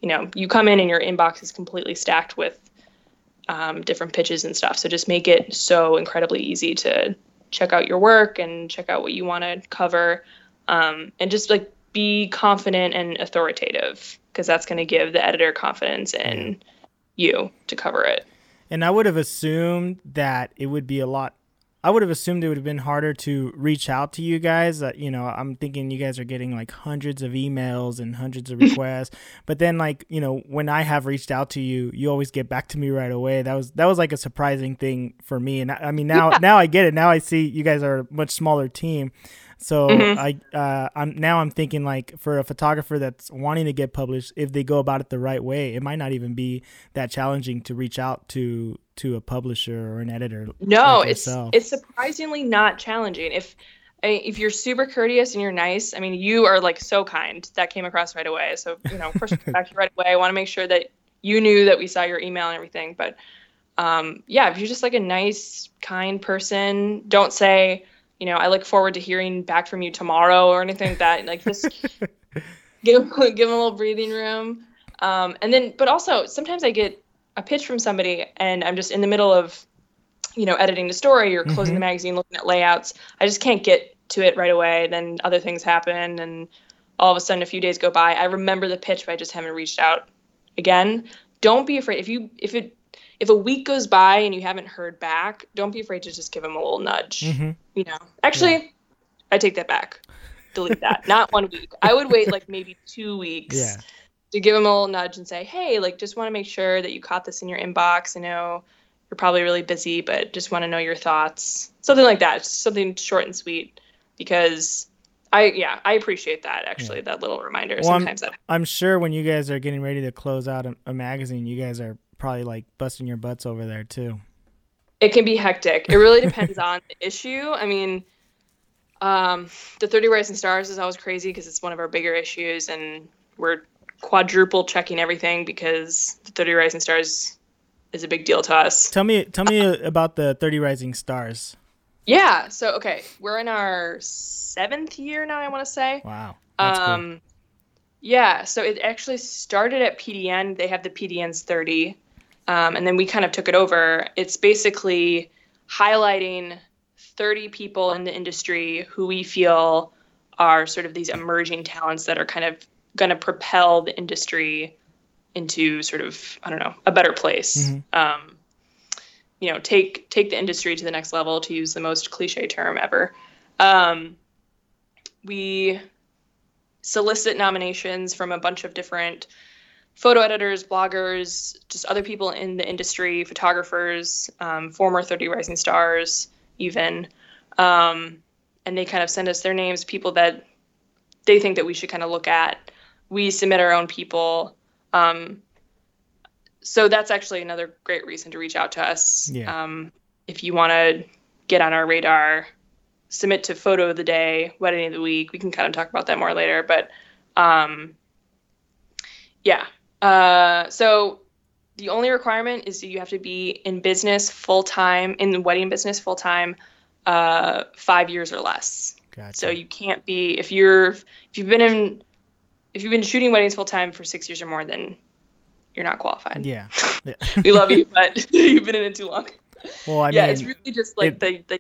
you know you come in and your inbox is completely stacked with um, different pitches and stuff so just make it so incredibly easy to check out your work and check out what you want to cover um, and just like be confident and authoritative because that's going to give the editor confidence in you to cover it. And I would have assumed that it would be a lot. I would have assumed it would have been harder to reach out to you guys. Uh, you know, I'm thinking you guys are getting like hundreds of emails and hundreds of requests. but then, like, you know, when I have reached out to you, you always get back to me right away. That was that was like a surprising thing for me. And I, I mean, now yeah. now I get it. Now I see you guys are a much smaller team. So mm-hmm. I uh, I'm now I'm thinking like for a photographer that's wanting to get published, if they go about it the right way, it might not even be that challenging to reach out to to a publisher or an editor. No, like it's it's surprisingly not challenging. If if you're super courteous and you're nice, I mean, you are like so kind. That came across right away. So you know, of course, back to right away. I want to make sure that you knew that we saw your email and everything. But um, yeah, if you're just like a nice, kind person, don't say you know, I look forward to hearing back from you tomorrow or anything like that. Like just give give them a little breathing room. Um, and then, but also sometimes I get a pitch from somebody and I'm just in the middle of, you know, editing the story or closing mm-hmm. the magazine, looking at layouts. I just can't get to it right away. Then other things happen and all of a sudden a few days go by. I remember the pitch, but I just haven't reached out again. Don't be afraid. If you, if it, if a week goes by and you haven't heard back, don't be afraid to just give them a little nudge. Mm-hmm. You know, actually, yeah. I take that back. Delete that. Not one week. I would wait like maybe two weeks yeah. To give them a little nudge and say, hey, like, just want to make sure that you caught this in your inbox. I know you're probably really busy, but just want to know your thoughts. Something like that. Just something short and sweet because I yeah, I appreciate that actually. Yeah. That little reminder. Well, sometimes I'm, that I'm sure when you guys are getting ready to close out a, a, magazine, you guys are probably like busting your butts over there too. It can be hectic. It really depends on the issue. I mean, um, the 30 Rising Stars is always crazy because it's one of our bigger issues, and we're quadruple checking everything because the 30 Rising Stars is a big deal to us. Tell me, tell me about the 30 Rising Stars. Yeah. So okay, we're in our seventh year now. I want to say. Wow. um, cool. yeah. So it actually started at PDN. They have the PDN's 30, um, and then we kind of took it over. It's basically highlighting 30 people in the industry who we feel are sort of these emerging talents that are kind of going to propel the industry into sort of I don't know a better place. Mm-hmm. Um, you know, take take the industry to the next level, to use the most cliche term ever. Um, we solicit nominations from a bunch of different photo editors, bloggers, just other people in the industry, photographers, um, former 30 Rising Stars, even. Um, and they kind of send us their names, people that they think that we should kind of look at. We submit our own people. Um, so that's actually another great reason to reach out to us. Yeah. Um, if you want to get on our radar, submit to photo of the day, wedding of the week. We can kind of talk about that more later, but um, yeah, uh, so the only requirement is you have to be in business full time, in the wedding business full time, uh, five years or less. Gotcha. So you can't be if you're if you've been in if you've been shooting weddings full time for six years or more, then you're not qualified. Yeah, yeah. we love you, but you've been in it too long. Well, I mean yeah, mean, it's really just like it, the, the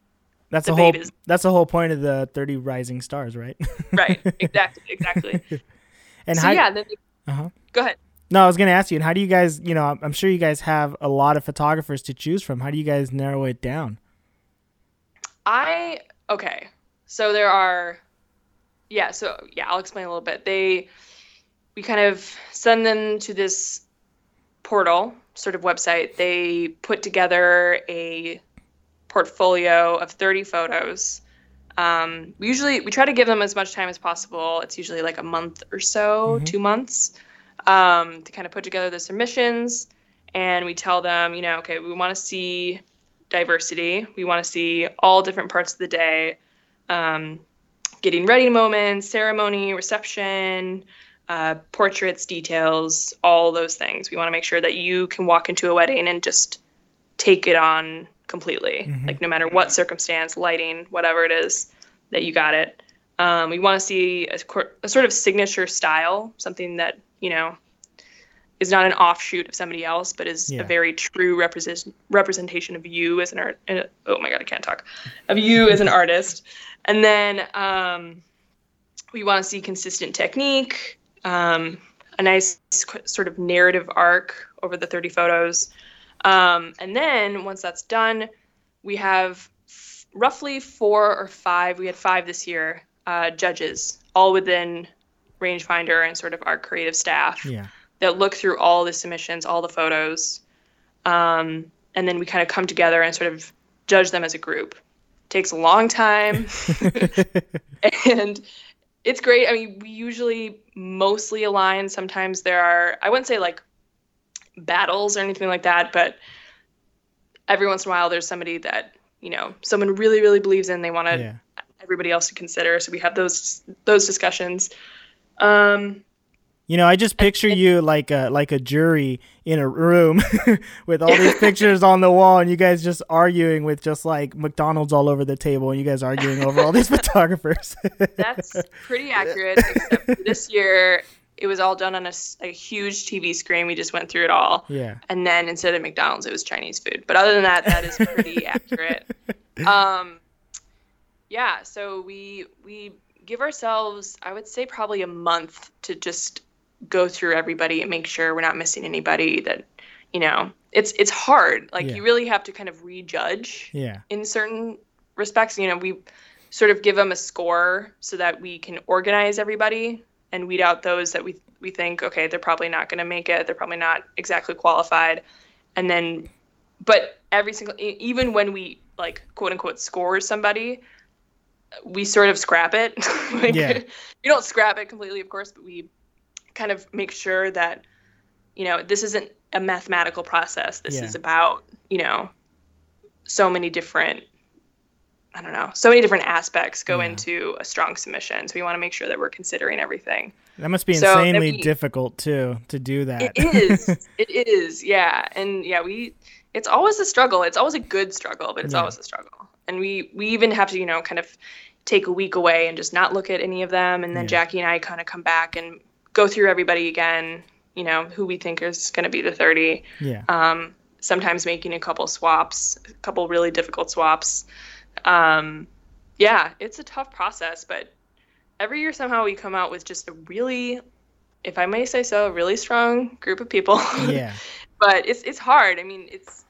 that's the, the whole that's the whole point of the 30 rising stars, right? right. Exactly. Exactly. and so how, yeah, then they, uh-huh. go ahead. No, I was going to ask you, and how do you guys, you know, I'm sure you guys have a lot of photographers to choose from. How do you guys narrow it down? I, okay. So there are, yeah, so yeah, I'll explain a little bit. They, we kind of send them to this portal sort of website. They put together a portfolio of 30 photos. Um, we usually we try to give them as much time as possible. It's usually like a month or so, mm-hmm. two months um, to kind of put together the submissions. And we tell them, you know, okay, we want to see diversity. We want to see all different parts of the day. Um, getting ready moments, ceremony, reception, uh, portraits, details, all those things. We want to make sure that you can walk into a wedding and just take it on completely. Mm-hmm. Like no matter what circumstance, lighting, whatever it is, that you got it. Um, we want to see a, a, sort of signature style, something that you know is not an offshoot of somebody else, but is yeah. a very true represent, representation of you as an art. Uh, oh my god, I can't talk. Of you as an artist, and then um, we want to see consistent technique, um, a nice sort of narrative arc over the 30 photos, um, and then once that's done, we have f- roughly four or five. We had five this year. Uh, judges, all within rangefinder and sort of our creative staff. Yeah that look through all the submissions, all the photos, um, and then we kind of come together and sort of judge them as a group. Takes a long time, and it's great. I mean, we usually mostly align. Sometimes there are, I wouldn't say like battles or anything like that, but every once in a while there's somebody that you know someone really really believes in. They want to yeah. everybody else to consider. So we have those those discussions. Um, you know, I just picture you like a like a jury in a room with all these pictures on the wall, and you guys just arguing with just like McDonald's all over the table, and you guys arguing over all these photographers. That's pretty accurate. Except this year, it was all done on a, a, huge TV screen. We just went through it all. Yeah. And then instead of McDonald's, it was Chinese food. But other than that, that is pretty accurate. Um, yeah. So we we give ourselves, I would say, probably a month to just go through everybody and make sure we're not missing anybody that you know it's it's hard. Like yeah. you really have to kind of rejudge yeah. in certain respects. You know we sort of give them a score so that we can organize everybody and weed out those that we we think okay they're probably not going to make it. They're probably not exactly qualified. And then but every single even when we like quote unquote score somebody we sort of scrap it. Like, yeah. you don't scrap it completely of course but we kind of make sure that you know this isn't a mathematical process. This yeah. is about you know so many different i don't know so many different aspects go yeah. into a strong submission. So we want to make sure that we're considering everything. That must be so insanely difficult too to do that. It is. It is. Yeah. And yeah we it's always a struggle. It's always a good struggle but it's yeah. always a struggle. And we we even have to you know kind of take a week away and just not look at any of them. And then jackie and i kind of come back and go through everybody again, you know, who we think is going to be the 30. Yeah. Um, sometimes making a couple swaps, a couple really difficult swaps. Um, yeah, it's a tough process, but every year somehow we come out with just a really, if I may say so, a really strong group of people. Yeah. but it's it's hard. I mean, it's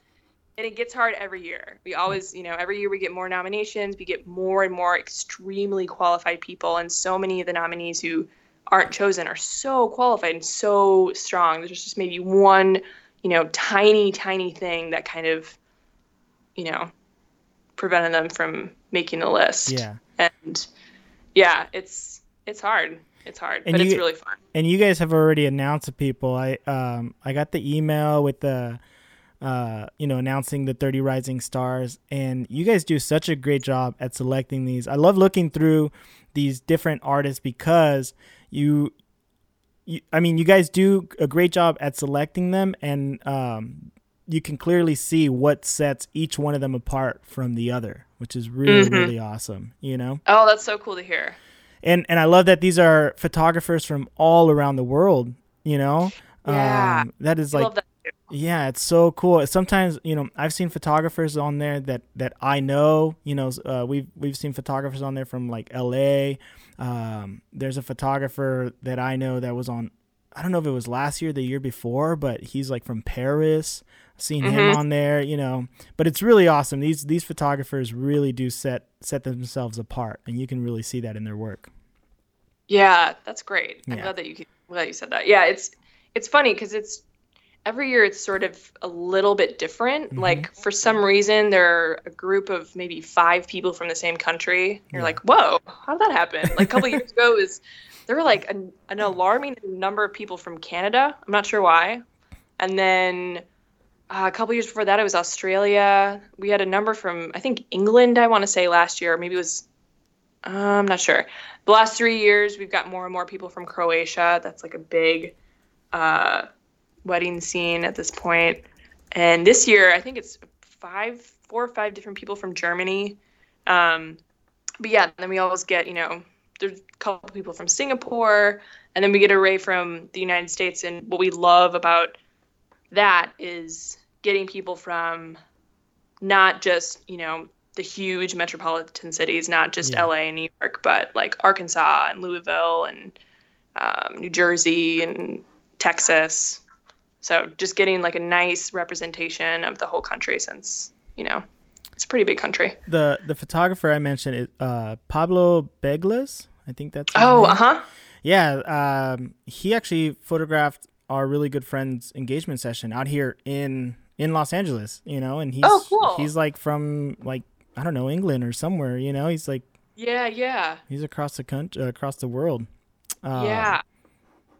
and it gets hard every year. We always, you know, every year we get more nominations. We get more and more extremely qualified people, and so many of the nominees who aren't chosen are so qualified and so strong. There's just maybe one, you know, tiny, tiny thing that kind of, you know, prevented them from making the list. Yeah. And yeah, it's it's hard. It's hard, and but you, it's really fun. And you guys have already announced to people. I um I got the email with the uh, you know, announcing the 30 rising stars. And you guys do such a great job at selecting these. I love looking through these different artists because you, you I mean, you guys do a great job at selecting them, and um, you can clearly see what sets each one of them apart from the other, which is really mm-hmm. really awesome. You know? Oh, that's so cool to hear. And and I love that these are photographers from all around the world. You know? Yeah. Um, that is like yeah, it's so cool. Sometimes, you know, I've seen photographers on there that that I know. You know, uh, we've we've seen photographers on there from like L.A. Um, there's a photographer that I know that was on. I don't know if it was last year, the year before, but he's like from Paris. Seen mm-hmm. him on there, you know. But it's really awesome. These these photographers really do set set themselves apart, and you can really see that in their work. Yeah, that's great. I'm glad that you glad you said that. Yeah, it's it's funny because it's every year it's sort of a little bit different. Mm-hmm. Like for some reason, there are a group of maybe five people from the same country. You're yeah. like, whoa, how did that happen? Like a couple years ago, is there were like an, an alarming number of people from Canada. I'm not sure why. And then uh, a couple years before that, it was Australia. We had a number from I think England. I want to say last year, maybe it was I'm not sure. The last three years, we've got more and more people from Croatia. That's like a big uh, wedding scene at this point. And this year, I think it's five, four or five different people from Germany. Um, but yeah, then we always get, you know, there's a couple people from Singapore, and then we get a ray from the United States. And what we love about that is getting people from not just, you know, the huge metropolitan cities, not just yeah. LA and New York, but like Arkansas and Louisville and um, New Jersey and Texas. So just getting like a nice representation of the whole country since, you know, it's a pretty big country. The the photographer I mentioned is uh, Pablo Beglez. I think that's Oh, uh-huh. Yeah, um, he actually photographed our really good friend's engagement session out here in in Los Angeles, you know, and he's oh, cool. he's like from like I don't know England or somewhere. You know, he's like yeah, yeah. He's across the country, uh, across the world. Uh, yeah,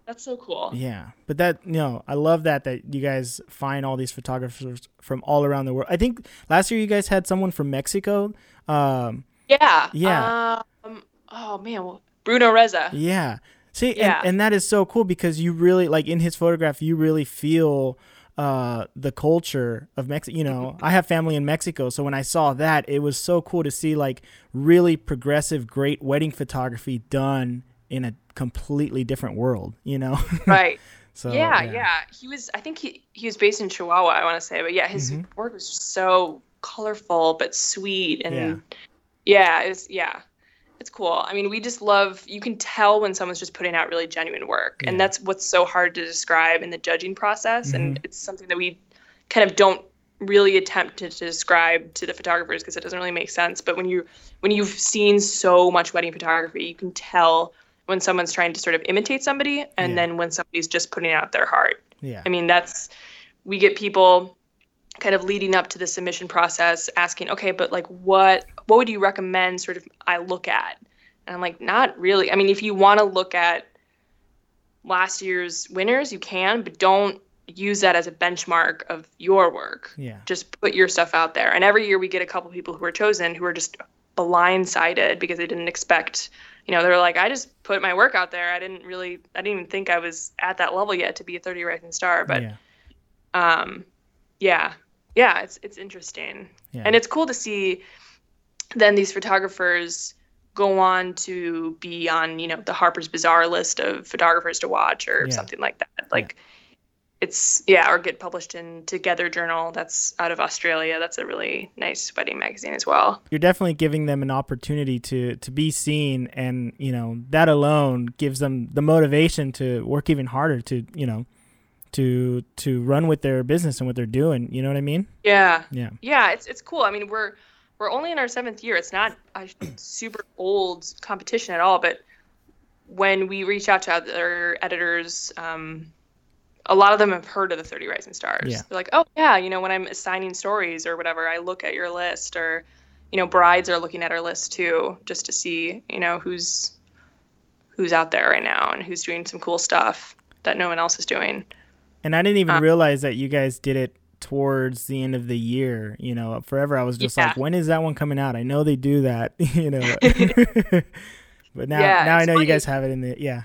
that's so cool. Yeah, but that you know, I love that that you guys find all these photographers from all around the world. I think last year you guys had someone from Mexico. Um, yeah. Yeah. Um, oh man, Bruno Reza. Yeah. See, yeah. And, and that is so cool because you really like in his photograph, you really feel uh, the culture of Mexico. You know, I have family in Mexico, so when I saw that, it was so cool to see like really progressive, great wedding photography done in a completely different world. You know, right? so yeah, yeah, yeah, He was. I think he he was based in Chihuahua. I want to say, but yeah, his mm-hmm. work was just so colorful but sweet and yeah, yeah it was yeah it's cool. I mean, we just love, you can tell when someone's just putting out really genuine work. Yeah. And that's what's so hard to describe in the judging process. Mm-hmm. And it's something that we kind of don't really attempt to, to describe to the photographers because it doesn't really make sense. But when you when you've seen so much wedding photography, you can tell when someone's trying to sort of imitate somebody and yeah. then when somebody's just putting out their heart. Yeah. I mean, that's we get people kind of leading up to the submission process asking okay but like what what would you recommend sort of i look at and i'm like not really i mean if you want to look at last year's winners you can but don't use that as a benchmark of your work yeah just put your stuff out there and every year we get a couple people who are chosen who are just blindsided because they didn't expect you know they're like i just put my work out there i didn't really i didn't even think i was at that level yet to be a 30 rising star but yeah. um yeah yeah, it's it's interesting, yeah. and it's cool to see. Then these photographers go on to be on, you know, the Harper's Bazaar list of photographers to watch or yeah. something like that. Like, yeah. It's yeah, or get published in Together Journal. That's out of Australia. That's a really nice wedding magazine as well. You're definitely giving them an opportunity to to be seen, and you know that alone gives them the motivation to work even harder to you know to to run with their business and what they're doing. You know what I mean? Yeah. Yeah. Yeah. It's it's cool. I mean, we're we're only in our seventh year. It's not a super old competition at all. But when we reach out to other editors, um, a lot of them have heard of the 30 Rising Stars. Yeah. They're like, oh yeah, you know, when I'm assigning stories or whatever, I look at your list, or you know, brides are looking at our list too, just to see, you know, who's who's out there right now and who's doing some cool stuff that no one else is doing. And I didn't even uh, realize that you guys did it towards the end of the year. You know, forever I was just yeah. like, when is that one coming out? I know they do that, you know. but now, yeah, now I know funny. you guys have it in the yeah.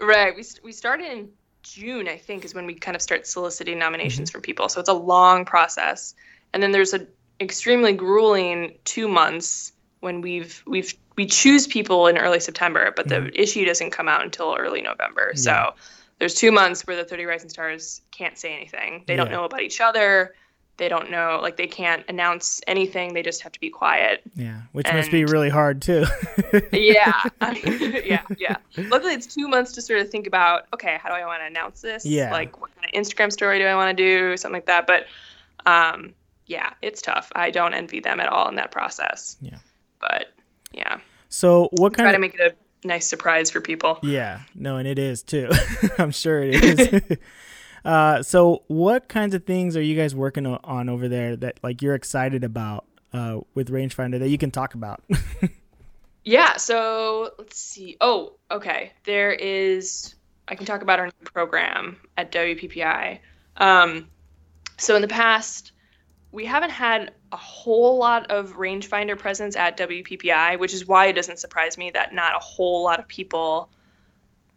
Right. We we started in June, I think, is when we kind of start soliciting nominations mm-hmm. from people. So it's a long process, and then there's an extremely grueling two months when we've we've we choose people in early September, but mm-hmm. the issue doesn't come out until early November. Yeah. So there's two months where the 30 Rising Stars can't say anything. They yeah. don't know about each other. They don't know, like, they can't announce anything. They just have to be quiet. Yeah, which and, must be really hard, too. yeah. yeah, yeah. Luckily, it's two months to sort of think about, okay, how do I want to announce this? Yeah. Like, what kind of Instagram story do I want to do? Something like that. But, um, yeah, it's tough. I don't envy them at all in that process. Yeah. But, yeah. So, what kind try of. to make it a nice surprise for people. Yeah, no, and it is too. I'm sure it is. Uh, so, what kinds of things are you guys working on over there that like you're excited about uh, with Rangefinder that you can talk about? yeah. So let's see. Oh, okay. There is. I can talk about our program at WPPI. Um, so in the past, we haven't had a whole lot of rangefinder presence at WPPI, which is why it doesn't surprise me that not a whole lot of people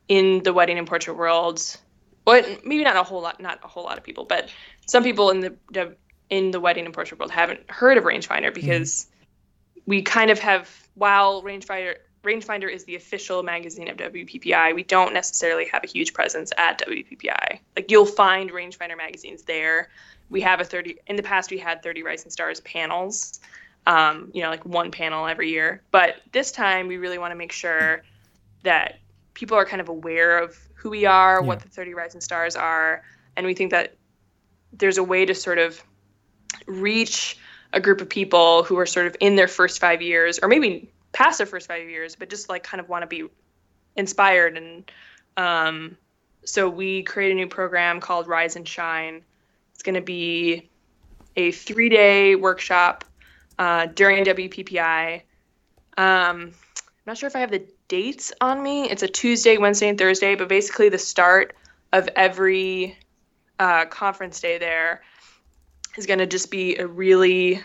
in the wedding and portrait world, well, maybe not a whole lot, not a whole lot of people, but some people in the in the wedding and portrait world haven't heard of rangefinder mm-hmm. because mm-hmm. we kind of have while rangefinder rangefinder is the official magazine of WPPI, we don't necessarily have a huge presence at WPPI. Like you'll find rangefinder magazines there we have a 30 in the past we had 30 rising stars panels um, you know like one panel every year but this time we really want to make sure that people are kind of aware of who we are yeah. what the 30 rising stars are and we think that there's a way to sort of reach a group of people who are sort of in their first five years or maybe past their first five years but just like kind of want to be inspired and um, so we create a new program called rise and shine it's going to be a three day workshop uh, during WPPI. Um, I'm not sure if I have the dates on me. It's a Tuesday, Wednesday, and Thursday, but basically the start of every uh, conference day there is going to just be a really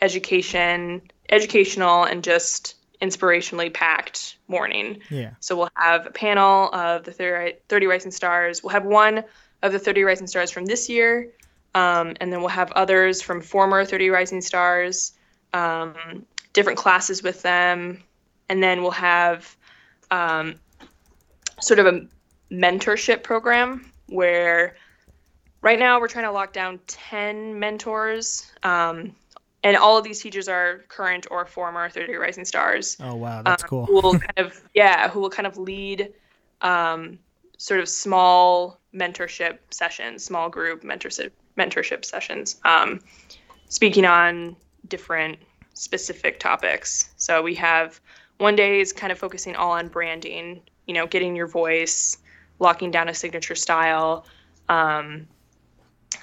education, educational, and just inspirationally packed morning. Yeah. So we'll have a panel of the 30, 30 Rising Stars. We'll have one of the 30 Rising Stars from this year. Um, and then we'll have others from former 30 Rising Stars, um, different classes with them. And then we'll have um, sort of a mentorship program where right now we're trying to lock down 10 mentors. Um, and all of these teachers are current or former 30 Rising Stars. Oh, wow. That's um, cool. who will kind of, yeah, who will kind of lead um, sort of small mentorship sessions, small group mentorship mentorship sessions, um, speaking on different specific topics. So we have one day is kind of focusing all on branding, you know, getting your voice, locking down a signature style. Um,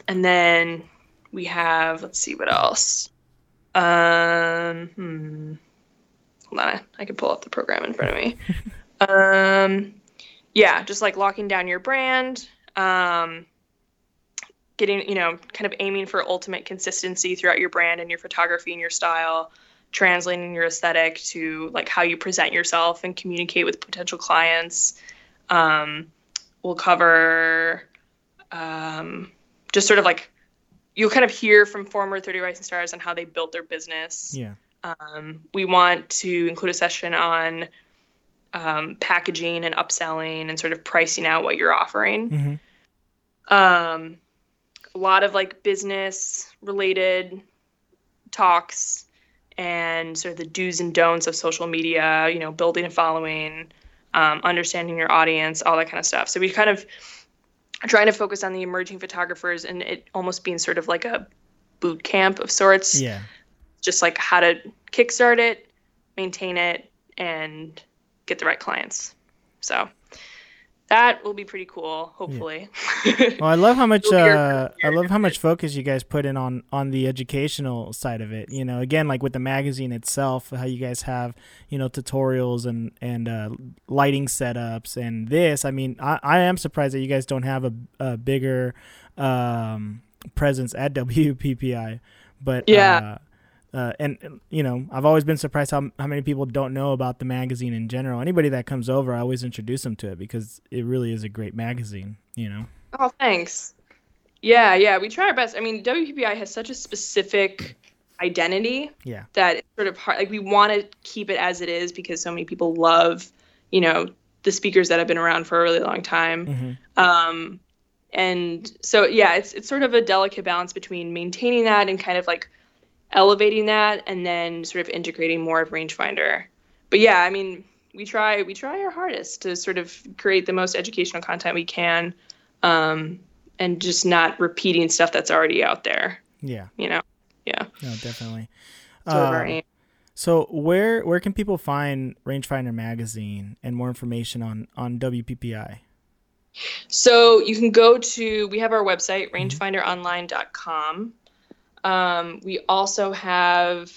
and then we have, let's see what else. Um, hmm. Hold on, I can pull up the program in front of me. um, yeah, just like locking down your brand, um, getting, you know, kind of aiming for ultimate consistency throughout your brand and your photography and your style, translating your aesthetic to like how you present yourself and communicate with potential clients. Um, we'll cover um, just sort of like you'll kind of hear from former 30 Rising Stars on how they built their business. Yeah. Um, we want to include a session on um, packaging and upselling and sort of pricing out what you're offering. Mm-hmm. Um, a lot of like business related talks and sort of the do's and don'ts of social media, you know, building a following, um, understanding your audience, all that kind of stuff. So we kind of trying to focus on the emerging photographers and it almost being sort of like a boot camp of sorts. Yeah. Just like how to kickstart it, maintain it, and get the right clients. So that will be pretty cool. Hopefully. Yeah. well, I love how much uh, I love how much focus you guys put in on on the educational side of it. You know, again, like with the magazine itself, how you guys have you know tutorials and and uh, lighting setups and this. I mean, I, I am surprised that you guys don't have a, a bigger um, presence at WPPI. But yeah. Uh, uh, and you know, I've always been surprised how how many people don't know about the magazine in general. Anybody that comes over, I always introduce them to it because it really is a great magazine. You know. Oh, thanks. Yeah, yeah, we try our best. I mean, WPPI has such a specific identity. Yeah. That it's sort of hard. Like we want to keep it as it is because so many people love, you know, the speakers that have been around for a really long time. Mm-hmm. Um, and so yeah, it's it's sort of a delicate balance between maintaining that and kind of like elevating that and then sort of integrating more of rangefinder. But yeah i mean we try we try our hardest to sort of create the most educational content we can um, and just not repeating stuff that's already out there. Yeah. You know? Yeah. No definitely. Uh, so where where can people find rangefinder magazine and more information on on wppi so you can go to we have our website mm-hmm. rangefinderonline.com um, we also have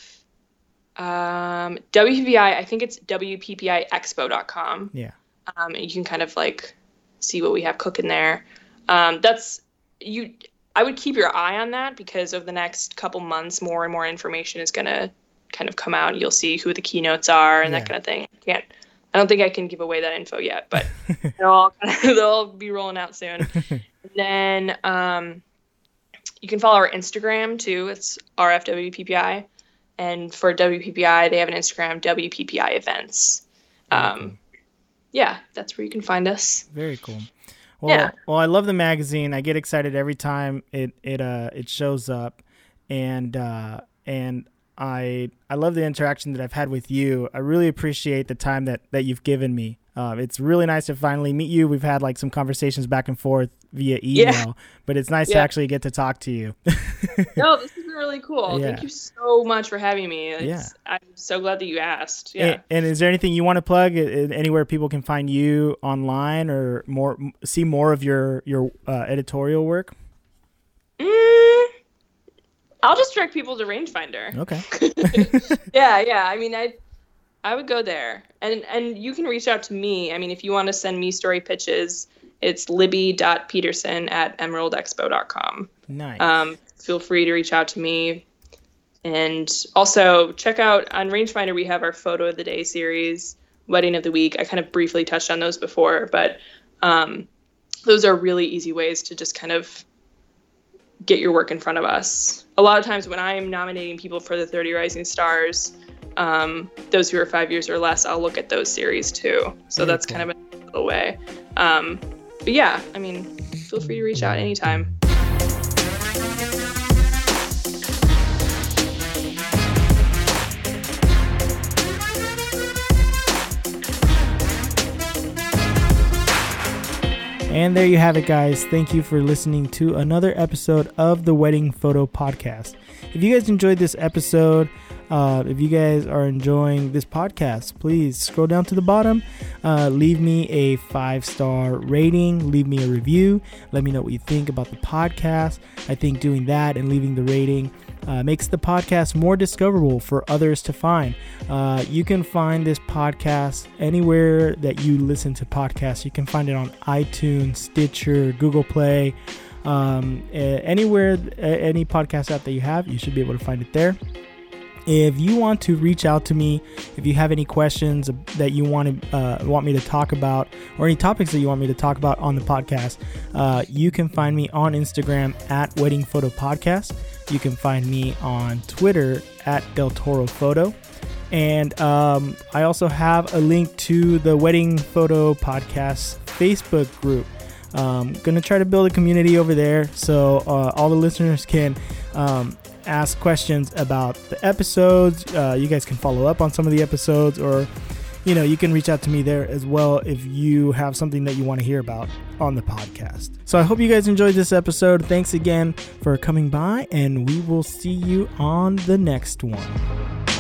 um, WPPI, I think it's WPPIExpo.com. Yeah. Um, and you can kind of like see what we have cooking there. Um, that's you. I would keep your eye on that because over the next couple months, more and more information is going to kind of come out. You'll see who the keynotes are and Yeah. that kind of thing. Can't. I don't think I can give away that info yet, but they'll all they'll be rolling out soon. and then um, you can follow our Instagram too. It's RFWPPI, and for WPPI, they have an Instagram WPPI events. Um, yeah, that's where you can find us. Very cool. Well, Yeah. well, I love the magazine. I get excited every time it it uh it shows up, and uh and I I love the interaction that I've had with you. I really appreciate the time that that you've given me. Uh, it's really nice to finally meet you. We've had like some conversations back and forth via email, Yeah. but it's nice to actually get to talk to you. no, this has been really cool. Yeah. Thank you so much for having me. It's, Yeah. I'm so glad that you asked. Yeah. And, and is there anything you want to plug? Anywhere people can find you online or more see more of your your uh, editorial work? Mm, I'll just direct people to Rangefinder. Okay. yeah, yeah. I mean, I I would go there, and and you can reach out to me. I mean, if you want to send me story pitches, it's libby.peterson at emeraldexpo.com. Nice. Um, feel free to reach out to me. And also check out on Rangefinder, we have our photo of the day series, wedding of the week. I kind of briefly touched on those before, but um, those are really easy ways to just kind of get your work in front of us. A lot of times when I'm nominating people for the 30 Rising Stars, um, those who are five years or less, I'll look at those series too. So that's kind of a way. Um, but yeah, I mean, feel free to reach out anytime. And there you have it, guys. Thank you for listening to another episode of the Wedding Photo Podcast. If you guys enjoyed this episode, uh, if you guys are enjoying this podcast, please scroll down to the bottom, uh, leave me a five star rating, leave me a review, let me know what you think about the podcast. I think doing that and leaving the rating uh, makes the podcast more discoverable for others to find. Uh, you can find this podcast anywhere that you listen to podcasts. You can find it on iTunes, Stitcher, Google Play, um, anywhere, any podcast app that you have, you should be able to find it there. If you want to reach out to me, if you have any questions that you want to uh, want me to talk about, or any topics that you want me to talk about on the podcast, uh, you can find me on Instagram at Wedding Photo Podcast. You can find me on Twitter at Del Toro Photo. And um, I also have a link to the Wedding Photo Podcast Facebook group. Um, gonna try to build a community over there so uh, all the listeners can um, ask questions about the episodes. Uh, you guys can follow up on some of the episodes, or you know, you can reach out to me there as well if you have something that you want to hear about on the podcast. So I hope you guys enjoyed this episode. Thanks again for coming by, and we will see you on the next one.